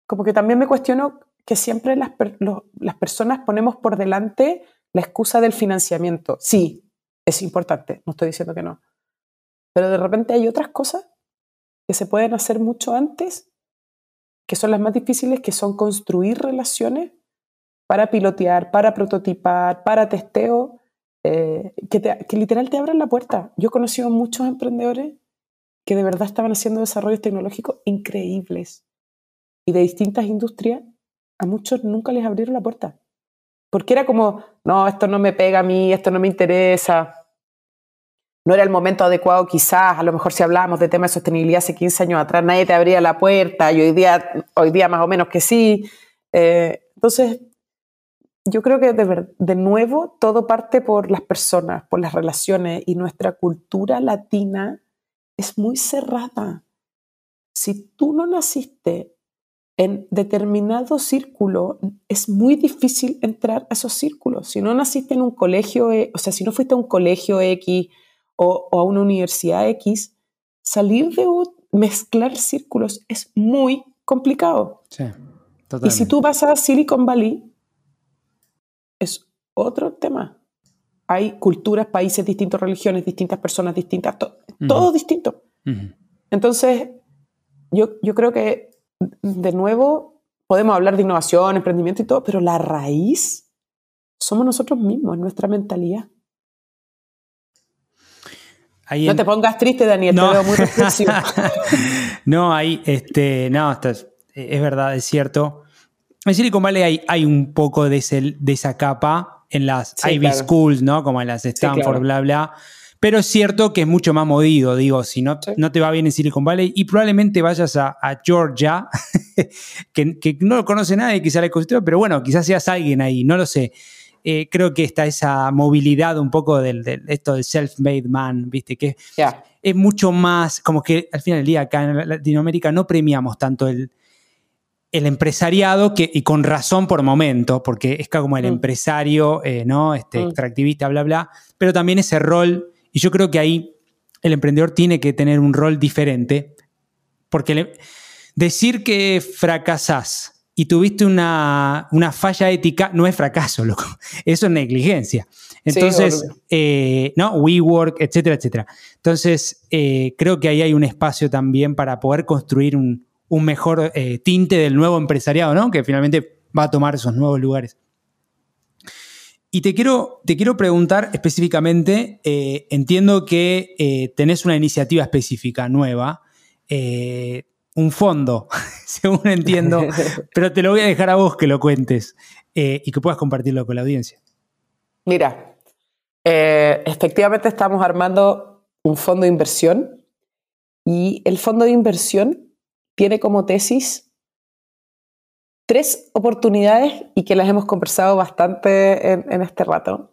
como que también me cuestiono que siempre las, las personas ponemos por delante la excusa del financiamiento. Sí, es importante, no estoy diciendo que no. Pero de repente hay otras cosas que se pueden hacer mucho antes, que son las más difíciles, que son construir relaciones para pilotear, para prototipar, para testeo, eh, que, literal te abran la puerta. Yo he conocido muchos emprendedores que de verdad estaban haciendo desarrollos tecnológicos increíbles y de distintas industrias, a muchos nunca les abrieron la puerta. Porque era como, no, esto no me pega a mí, esto no me interesa. No era el momento adecuado quizás, a lo mejor si hablábamos de temas de sostenibilidad hace 15 años atrás, nadie te abría la puerta y hoy día, hoy día más o menos que sí. Eh, entonces, yo creo que de, de, nuevo todo parte por las personas, por las relaciones y nuestra cultura latina es muy cerrada. Si tú no naciste en determinado círculo, es muy difícil entrar a esos círculos. Si no naciste en un colegio, eh, o sea, si no fuiste a un colegio X o, o a una universidad X, salir de mezclar círculos es muy complicado. Sí, totalmente. Y si tú vas a Silicon Valley, es otro tema. Hay culturas, países distintos, religiones distintas, personas distintas, todo distinto. Entonces, yo, yo creo que, de nuevo, podemos hablar de innovación, emprendimiento y todo, pero la raíz somos nosotros mismos, nuestra mentalidad. No te pongas triste, Daniel, no. te veo muy reflexivo. no, ahí, este, no, es, verdad, es cierto. En Silicon Valley hay, hay un poco de, de, esa capa en las Ivy Schools, ¿no? Como en las Stanford, bla, bla. Pero es cierto que es mucho más modido, digo, si no, no te va bien en Silicon Valley y probablemente vayas a, Georgia, que, no lo conoce nadie, quizá la ecosistema, pero bueno, quizás seas alguien ahí, no lo sé. Eh, creo que está esa movilidad un poco del, esto del self-made man, ¿viste? Que es mucho más, como que al final del día acá en Latinoamérica no premiamos tanto el, el empresariado, que, y con razón por momento, porque es como el mm. empresario, eh, ¿no? Este, mm. extractivista, bla, bla, pero también ese rol, y yo creo que ahí el emprendedor tiene que tener un rol diferente, porque decir que fracasás y tuviste una, falla ética, no es fracaso, loco. Eso es negligencia. Entonces, eh, ¿no? WeWork, etcétera, etcétera. Entonces, eh, creo que ahí hay un espacio también para poder construir un, mejor eh, tinte del nuevo empresariado, ¿no? Que finalmente va a tomar esos nuevos lugares. Y te quiero, te quiero preguntar específicamente, entiendo que tenés una iniciativa específica nueva un fondo, según entiendo, pero te lo voy a dejar a vos que lo cuentes eh, y que puedas compartirlo con la audiencia. Mira, eh, efectivamente estamos armando un fondo de inversión y el fondo de inversión tiene como tesis tres oportunidades y que las hemos conversado bastante en, en este rato.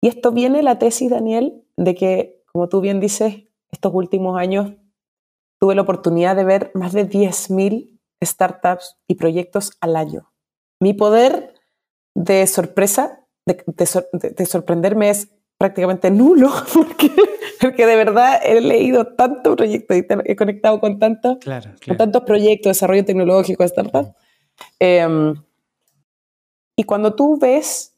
Y esto viene la tesis, Daniel, de que, como tú bien dices, estos últimos años tuve la oportunidad de ver más de 10.000 startups y proyectos al año. Mi poder de sorpresa, de, sorprenderme es prácticamente nulo, porque, porque, de verdad he leído tanto proyecto y he conectado con, tanto, con tantos proyectos, de desarrollo tecnológico, startups. Em, y cuando tú ves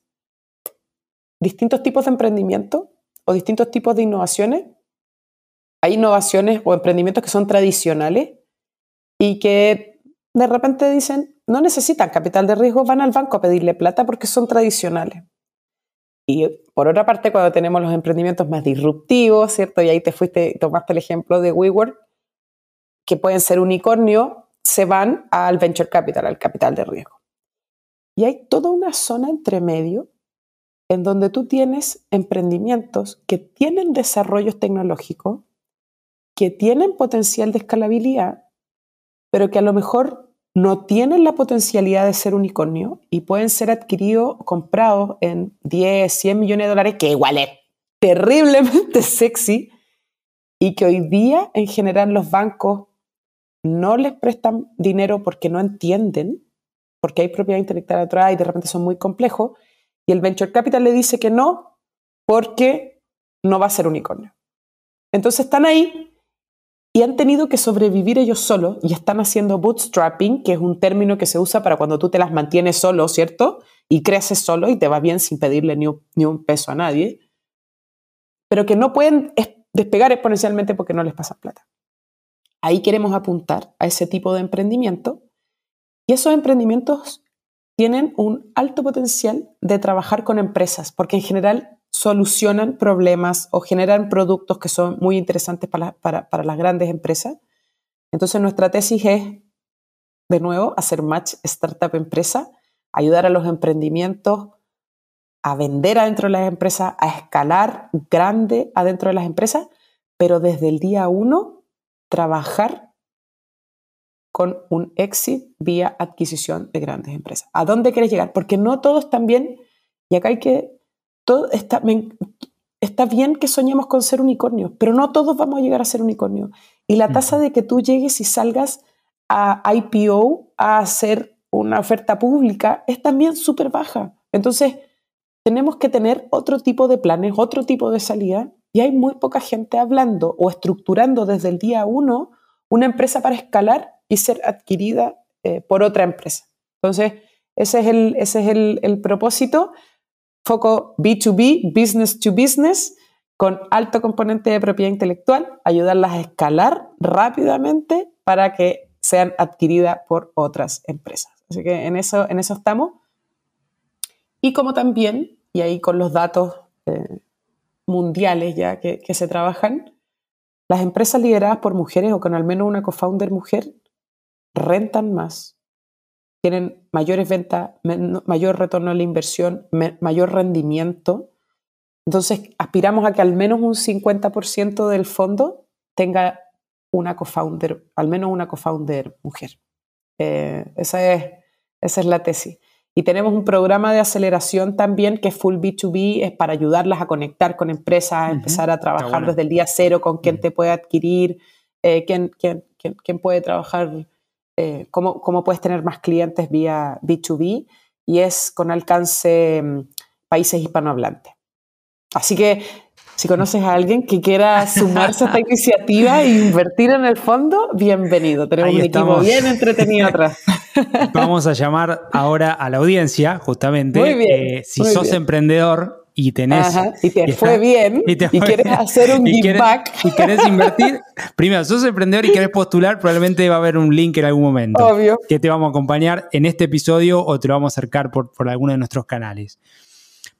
distintos tipos de emprendimiento o distintos tipos de innovaciones, hay innovaciones o emprendimientos que son tradicionales y que de repente dicen, no necesitan capital de riesgo, van al banco a pedirle plata porque son tradicionales. Y por otra parte, cuando tenemos los emprendimientos más disruptivos, ¿cierto? Y ahí te fuiste, tomaste el ejemplo de WeWork, que pueden ser unicornio, se van al venture capital, al capital de riesgo. Y hay toda una zona entre medio en donde tú tienes emprendimientos que tienen desarrollos tecnológicos, que tienen potencial de escalabilidad, pero que a lo mejor no tienen la potencialidad de ser unicornio y pueden ser adquiridos, comprados en 10, 100 millones de dólares, que igual es terriblemente sexy, y que hoy día en general los bancos no les prestan dinero porque no entienden, porque hay propiedad intelectual atrás y de repente son muy complejos, y el venture capital le dice que no porque no va a ser unicornio. Entonces están ahí y han tenido que sobrevivir ellos solos y están haciendo bootstrapping, que es un término que se usa para cuando tú te las mantienes solo, ¿cierto? Y creces solo y te va bien sin pedirle ni un, peso a nadie, pero que no pueden despegar exponencialmente porque no les pasa plata. Ahí queremos apuntar a ese tipo de emprendimiento y esos emprendimientos tienen un alto potencial de trabajar con empresas, porque en general solucionan problemas o generan productos que son muy interesantes para, las grandes empresas. Entonces nuestra tesis es, de nuevo, hacer match startup-empresa, ayudar a los emprendimientos a vender adentro de las empresas, a escalar grande adentro de las empresas, pero desde el día uno trabajar con un exit vía adquisición de grandes empresas. ¿A dónde quieres llegar? Porque no todos también, y acá hay que todo está, está bien que soñemos con ser unicornios, pero no todos vamos a llegar a ser unicornios. Y la tasa de que tú llegues y salgas a IPO, a hacer una oferta pública, es también súper baja. Entonces, tenemos que tener otro tipo de planes, otro tipo de salida, y hay muy poca gente hablando o estructurando desde el día uno una empresa para escalar y ser adquirida eh, por otra empresa. Entonces, ese es el, ese es el, el propósito foco B2B, business to business, con alto componente de propiedad intelectual, ayudarlas a escalar rápidamente para que sean adquiridas por otras empresas. Así que en eso, en eso estamos. y como también, y ahí con los datos eh, mundiales ya que, que se trabajan, las empresas lideradas por mujeres o con al menos una co-founder mujer rentan más, tienen mayores ventas, mayor retorno a la inversión, mayor rendimiento. Entonces, aspiramos a que al menos un 50% del fondo tenga una co-founder, al menos una co-founder mujer. Eh, esa, es, esa es la tesis. Y tenemos un programa de aceleración también que es full B2B, es para ayudarlas a conectar con empresas, a empezar a trabajar desde el día cero con quién te puede adquirir, eh, quién, quién, quién, puede trabajar, eh, cómo, cómo, puedes tener más clientes vía B2B y es con alcance mm, países hispanohablantes. Así que si conoces a alguien que quiera sumarse a esta iniciativa e invertir en el fondo, bienvenido. Tenemos un equipo bien entretenido atrás. Vamos a llamar ahora a la audiencia, justamente. Muy bien, eh, si sos emprendedor y tenés. y te fue bien y, quieres hacer un give back. Y querés invertir. primero, sos emprendedor y querés postular, probablemente va a haber un link en algún momento. Obvio. Que te vamos a acompañar en este episodio o te lo vamos a acercar por, por alguno de nuestros canales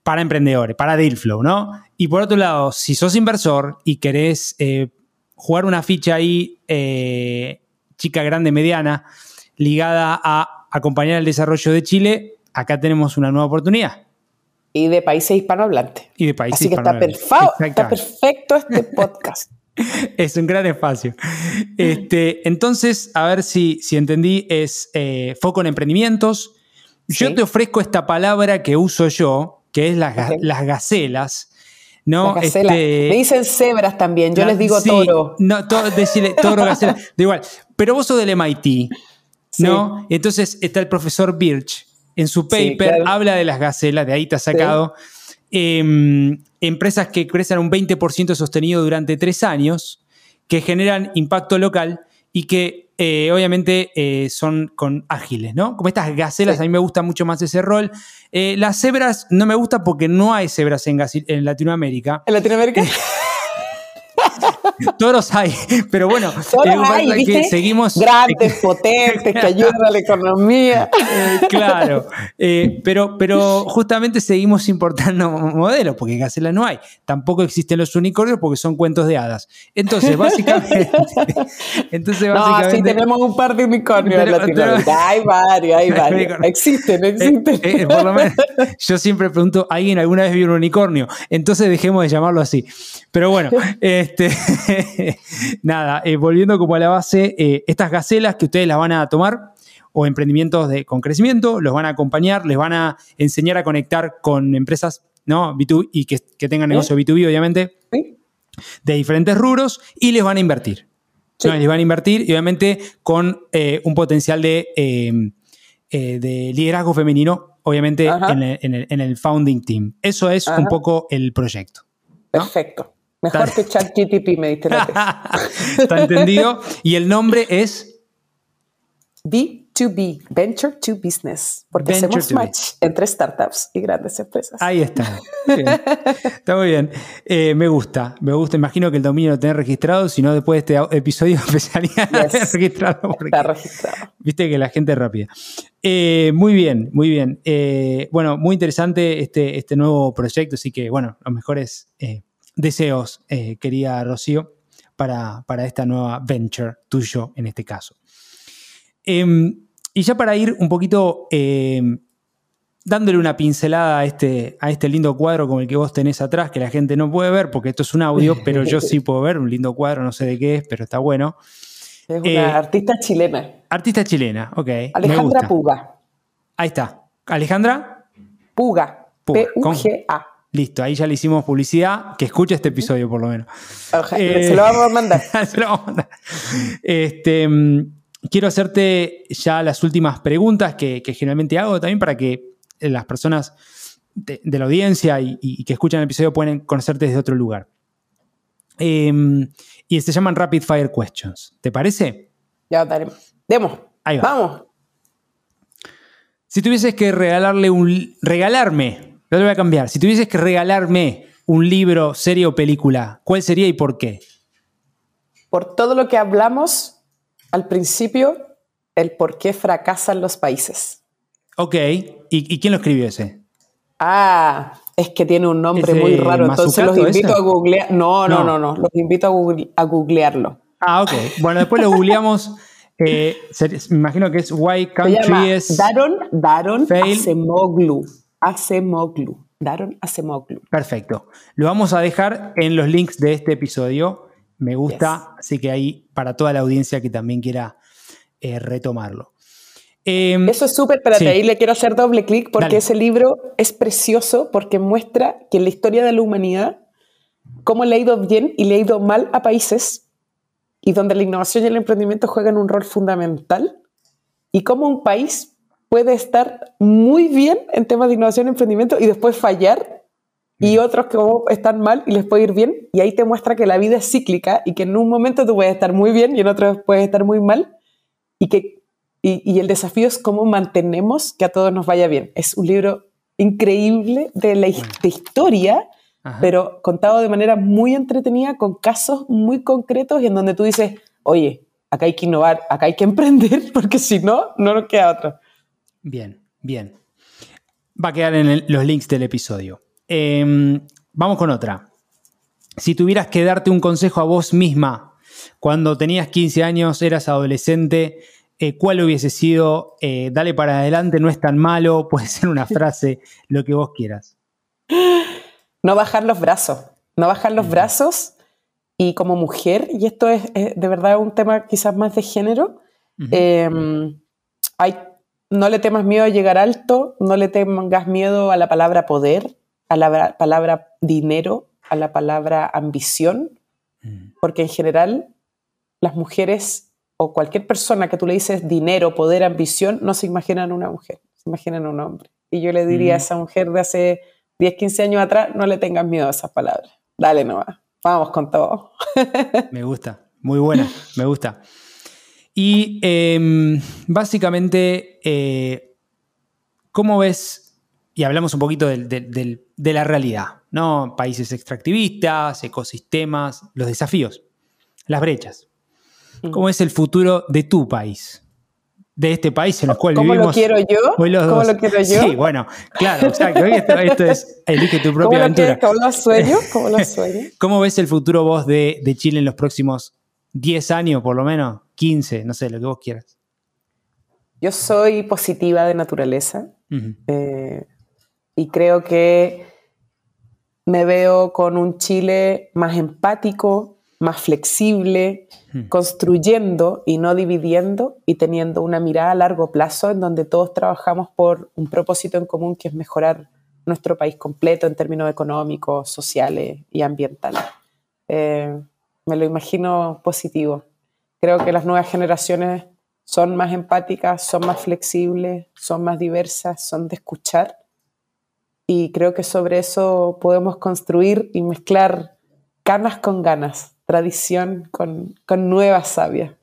para emprendedores, para Dealflow, ¿no? Y por otro lado, si sos inversor y querés eh, jugar una ficha ahí, eh, chica, grande, mediana, ligada a acompañar el desarrollo de Chile, acá tenemos una nueva oportunidad. Y de países hispanohablantes. Y de países Así que está, está perfecto este podcast. es un gran espacio. Este, entonces, a ver si, si entendí, es eh, foco en emprendimientos. Yo te ofrezco esta palabra que uso yo, que es las, las gacelas. ¿no? Este, Me dicen cebras también, yo les digo toro. No, decirle toro, gacela, da igual. Pero vos sos del MIT, ¿no? Entonces está el profesor Birch. En su paper habla de las gacelas, de ahí te ha sacado. Em, empresas que crecen un 20% sostenido durante tres años, que generan impacto local y que eh, obviamente eh, son con ágiles, ¿no? Como estas gacelas, a mí me gusta mucho más ese rol. Eh, las cebras no me gusta porque no hay cebras en, en Latinoamérica. ¿En Latinoamérica? Toros hay, pero bueno, hay, que seguimos. Grandes, potentes, que ayudan a la economía. Eh, claro, eh, pero, pero justamente seguimos importando modelos, porque gacela no hay. Tampoco existen los unicornios porque son cuentos de hadas. Entonces, básicamente. entonces, básicamente no, sí tenemos un par de unicornios en Latinoamérica. hay varios, hay varios. Existen, eh, existen. por lo menos, yo siempre pregunto: ¿alguien alguna vez vio un unicornio? Entonces dejemos de llamarlo así. Pero bueno, este. nada, eh, volviendo como a la base, eh, estas gacelas que ustedes las van a tomar o emprendimientos de, con crecimiento, los van a acompañar, les van a enseñar a conectar con empresas ¿no? B2, y que, tengan negocio B2B, obviamente, de diferentes rubros, y les van a invertir. Les van a invertir, y obviamente, con eh, un potencial de, de, liderazgo femenino, obviamente, en el, founding team. Eso es un poco el proyecto. Perfecto. Mejor que ChatGTP, me diste la Está entendido. Y el nombre es B2B, Venture to Business, porque hacemos match entre startups y grandes empresas. Ahí está. está muy bien. Eh, me gusta, me gusta. Imagino que el dominio lo tenés registrado, si no después de este episodio empezaría a registrarlo. Está registrado. Viste que la gente es rápida. Eh, muy bien, muy bien. Eh, bueno, muy interesante este, este nuevo proyecto, así que bueno, los mejores deseos, eh, querida Rocío, para, para, esta nueva venture tuyo en este caso. Em, y ya para ir un poquito em, dándole una pincelada a este, a este lindo cuadro como el que vos tenés atrás, que la gente no puede ver porque esto es un audio, pero yo sí puedo ver un lindo cuadro, no sé de qué es, pero está bueno. Es una eh, artista chilena. Artista chilena, ok. Alejandra Puga. Ahí está. Alejandra Puga. P-U-G-A. Listo, ahí ya le hicimos publicidad. Que escuche este episodio, por lo menos. Eh, se lo vamos a mandar. se lo vamos a mandar. Este, mm, quiero hacerte ya las últimas preguntas que, generalmente hago también para que las personas de, la audiencia y, que escuchan el episodio puedan conocerte desde otro lugar. Em, y se llaman Rapid Fire Questions. ¿Te parece? Ya, daremos. Demos. Ahí va. Vamos. Si tuvieses que regalarle un. regalarme yo lo voy a cambiar. Si tuvieses que regalarme un libro, serie o película, ¿cuál sería y por qué? Por todo lo que hablamos al principio, el por qué fracasan los países. Ok. ¿Y, quién lo escribió ese? Ah, es que tiene un nombre muy raro, entonces los invito a googlear. No, no, no, no, los invito a, googlearlo. Ah, ok. Bueno, después lo googleamos. Eh, me imagino que es Why Country es. Daron, Daron Acemoglu. Acemoglu. Daron Acemoglu. Perfecto. Lo vamos a dejar en los links de este episodio. Me gusta, así que ahí para toda la audiencia que también quiera eh, retomarlo. Em, Eso es súper, espérate, ahí le quiero hacer doble clic porque ese libro es precioso porque muestra que en la historia de la humanidad, cómo le ha ido bien y le ha ido mal a países y donde la innovación y el emprendimiento juegan un rol fundamental y cómo un país puede estar muy bien en temas de innovación y emprendimiento y después fallar y otros que están mal y les puede ir bien. Y ahí te muestra que la vida es cíclica y que en un momento tú puedes estar muy bien y en otro puedes estar muy mal. Y que y, el desafío es cómo mantenemos que a todos nos vaya bien. Es un libro increíble de la historia, pero contado de manera muy entretenida, con casos muy concretos y en donde tú dices, oye, acá hay que innovar, acá hay que emprender, porque si no, no nos queda otro. Bien, bien. Va a quedar en los links del episodio. Em, vamos con otra. Si tuvieras que darte un consejo a vos misma cuando tenías 15 años, eras adolescente eh, ¿cuál hubiese sido? Eh, dale para adelante, no es tan malo, puede ser una frase, lo que vos quieras. No bajar los brazos, no bajar los brazos y como mujer, y esto es, de verdad un tema quizás más de género, em, hay, no le temas miedo a llegar alto, no le tengas miedo a la palabra poder, a la palabra dinero, a la palabra ambición, porque en general las mujeres o cualquier persona que tú le dices dinero, poder, ambición, no se imaginan una mujer, se imaginan un hombre. Y yo le diría a esa mujer de hace 10, 15 años atrás, no le tengas miedo a esas palabras. Dale nomás, vamos con todo. me gusta, muy buena, me gusta. Y em, básicamente, eh, ¿cómo ves? Y hablamos un poquito de la realidad, ¿no? Países extractivistas, ecosistemas, los desafíos, las brechas. ¿Cómo es el futuro de tu país? De este país en el cual vivimos. ¿Cómo lo quiero yo? ¿Cómo lo quiero yo? Sí, bueno, claro, exacto. Esto, es elige tu propia aventura. ¿Cómo lo sueño? ¿Cómo lo sueño? ¿Cómo ves el futuro vos de, Chile en los próximos 10 años, por lo menos? 15, no sé, lo que vos quieras. Yo soy positiva de naturaleza eh, y creo que me veo con un Chile más empático, más flexible, construyendo y no dividiendo y teniendo una mirada a largo plazo en donde todos trabajamos por un propósito en común que es mejorar nuestro país completo en términos económicos, sociales y ambientales. Eh, me lo imagino positivo. Creo que las nuevas generaciones son más empáticas, son más flexibles, son más diversas, son de escuchar. Y creo que sobre eso podemos construir y mezclar canas con ganas tradición con, con nueva savia.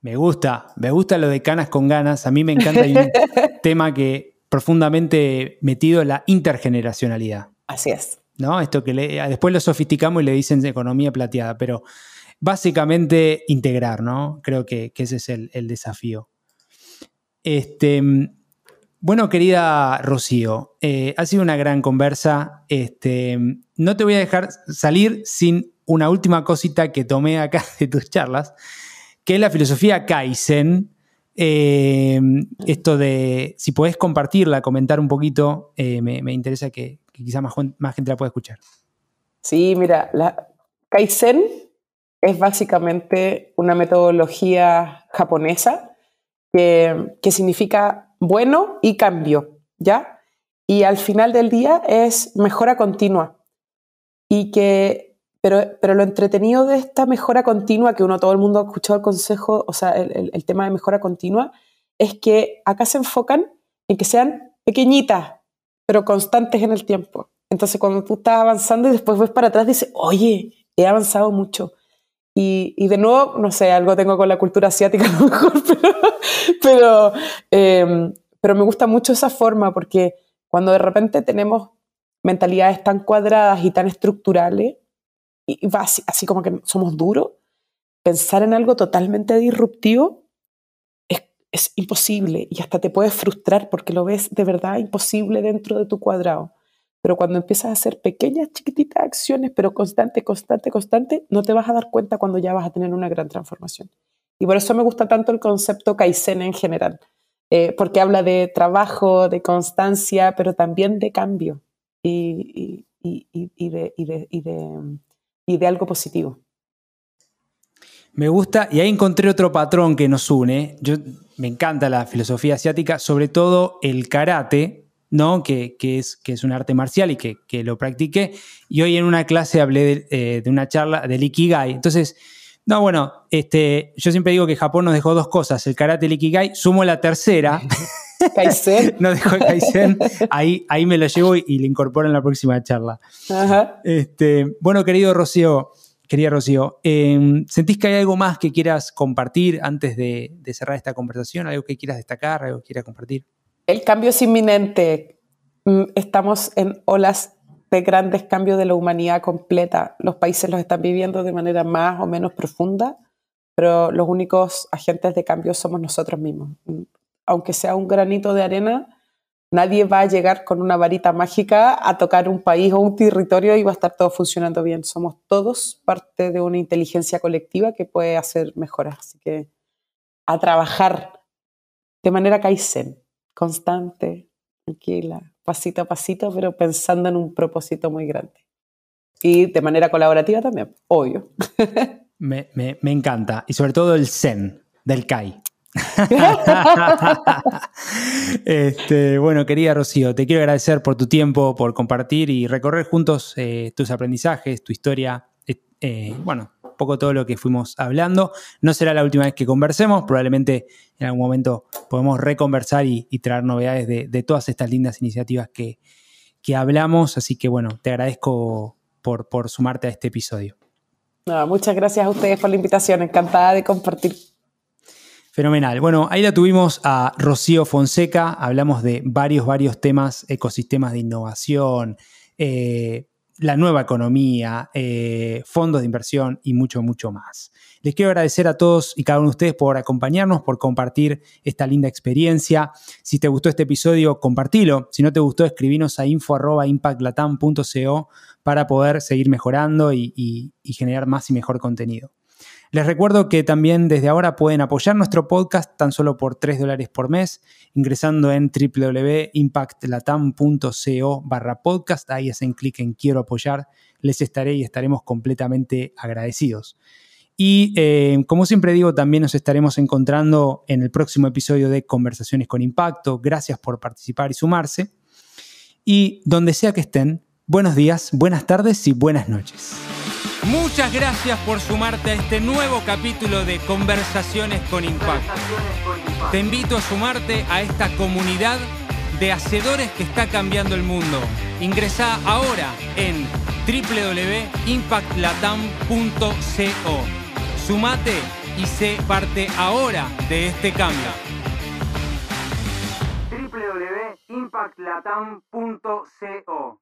Me gusta, me gusta lo de canas con ganas. A mí me encanta hay un tema que profundamente metido en la intergeneracionalidad. Así es. ¿No? Esto que después lo sofisticamos y le dicen economía plateada, pero básicamente integrar, ¿no? Creo que, ese es el, desafío. Este, bueno, querida Rocío, eh, ha sido una gran conversa. Este, no te voy a dejar salir sin una última cosita que tomé acá de tus charlas, que es la filosofía Kaizen. Eh, esto de, si podés compartirla, comentar un poquito, eh, me, interesa que, quizá más, más, gente la pueda escuchar. Sí, mira, la Kaizen es básicamente una metodología japonesa que, que significa bueno y cambio, ¿ya? Y al final del día es mejora continua. Y que pero, pero lo entretenido de esta mejora continua, que uno todo el mundo ha escuchado el consejo, o sea, el, el, tema de mejora continua, es que acá se enfocan en que sean pequeñitas, pero constantes en el tiempo. Entonces, cuando tú estás avanzando y después ves para atrás, dices, oye, he avanzado mucho. Y, y de nuevo, no sé, algo tengo con la cultura asiática a lo mejor, pero, pero, em, pero me gusta mucho esa forma porque cuando de repente tenemos mentalidades tan cuadradas y tan estructurales, y va así, como que somos duros, pensar en algo totalmente disruptivo es, es, imposible y hasta te puedes frustrar porque lo ves de verdad imposible dentro de tu cuadrado. Pero cuando empiezas a hacer pequeñas, chiquititas acciones, pero constante, constante, constante, no te vas a dar cuenta cuando ya vas a tener una gran transformación. Y por eso me gusta tanto el concepto Kaizen en general, eh, porque habla de trabajo, de constancia, pero también de cambio y, de, de algo positivo. Me gusta, y ahí encontré otro patrón que nos une. Yo, me encanta la filosofía asiática, sobre todo el karate, ¿no? Que, es, que es un arte marcial y que, lo practiqué. Y hoy en una clase hablé de, eh, de, una charla del Ikigai. Entonces, no, bueno, este, yo siempre digo que Japón nos dejó dos cosas, el karate y el Ikigai. Sumo la tercera. Kaizen. no dejó el Kaizen. Ahí, ahí me lo llevo y, y, le incorporo en la próxima charla. Ajá. Este, bueno, querido Rocío, querida Rocío, em, ¿sentís que hay algo más que quieras compartir antes de, cerrar esta conversación? ¿Algo que quieras destacar? ¿Algo que quieras compartir? El cambio es inminente. Mm, estamos en olas de grandes cambios de la humanidad completa. Los países los están viviendo de manera más o menos profunda, pero los únicos agentes de cambio somos nosotros mismos. Mm, aunque sea un granito de arena, Nadie va a llegar con una varita mágica a tocar un país o un territorio y va a estar todo funcionando bien. Somos todos parte de una inteligencia colectiva que puede hacer mejoras. Así que a trabajar de manera kaizen, constante, tranquila, pasito a pasito, pero pensando en un propósito muy grande. Y de manera colaborativa también, obvio. Me, me encanta. Y sobre todo el zen del Kai. este, bueno, querida Rocío, te quiero agradecer por tu tiempo, por compartir y recorrer juntos eh, tus aprendizajes, tu historia, eh, eh, bueno, poco todo lo que fuimos hablando. No será la última vez que conversemos, probablemente en algún momento podemos reconversar y, traer novedades de, todas estas lindas iniciativas que, hablamos, así que bueno, te agradezco por, por sumarte a este episodio. muchas gracias a ustedes por la invitación, encantada de compartir Fenomenal. Bueno, ahí la tuvimos a Rocío Fonseca. Hablamos de varios, varios temas, ecosistemas de innovación, eh, la nueva economía, eh, fondos de inversión y mucho, mucho más. Les quiero agradecer a todos y cada uno de ustedes por acompañarnos, por compartir esta linda experiencia. Si te gustó este episodio, compartilo. Si no te gustó, escribinos a info.impactlatam.co para poder seguir mejorando y generar más y mejor contenido. Les recuerdo que también desde ahora pueden apoyar nuestro podcast tan solo por 3 dólares por mes, ingresando en www.impactlatam.co barra podcast. Ahí hacen clic en quiero apoyar. Les estaré y estaremos completamente agradecidos. Y eh, como siempre digo, también nos estaremos encontrando en el próximo episodio de Conversaciones con Impacto. Gracias por participar y sumarse. Y donde sea que estén, buenos días, buenas tardes y buenas noches. Muchas gracias por sumarte a este nuevo capítulo de Conversaciones con Impacto. Te invito a sumarte a esta comunidad de hacedores que está cambiando el mundo. Ingresa ahora en www.impactlatam.co. Sumate y sé parte ahora de este cambio. www.impactlatam.co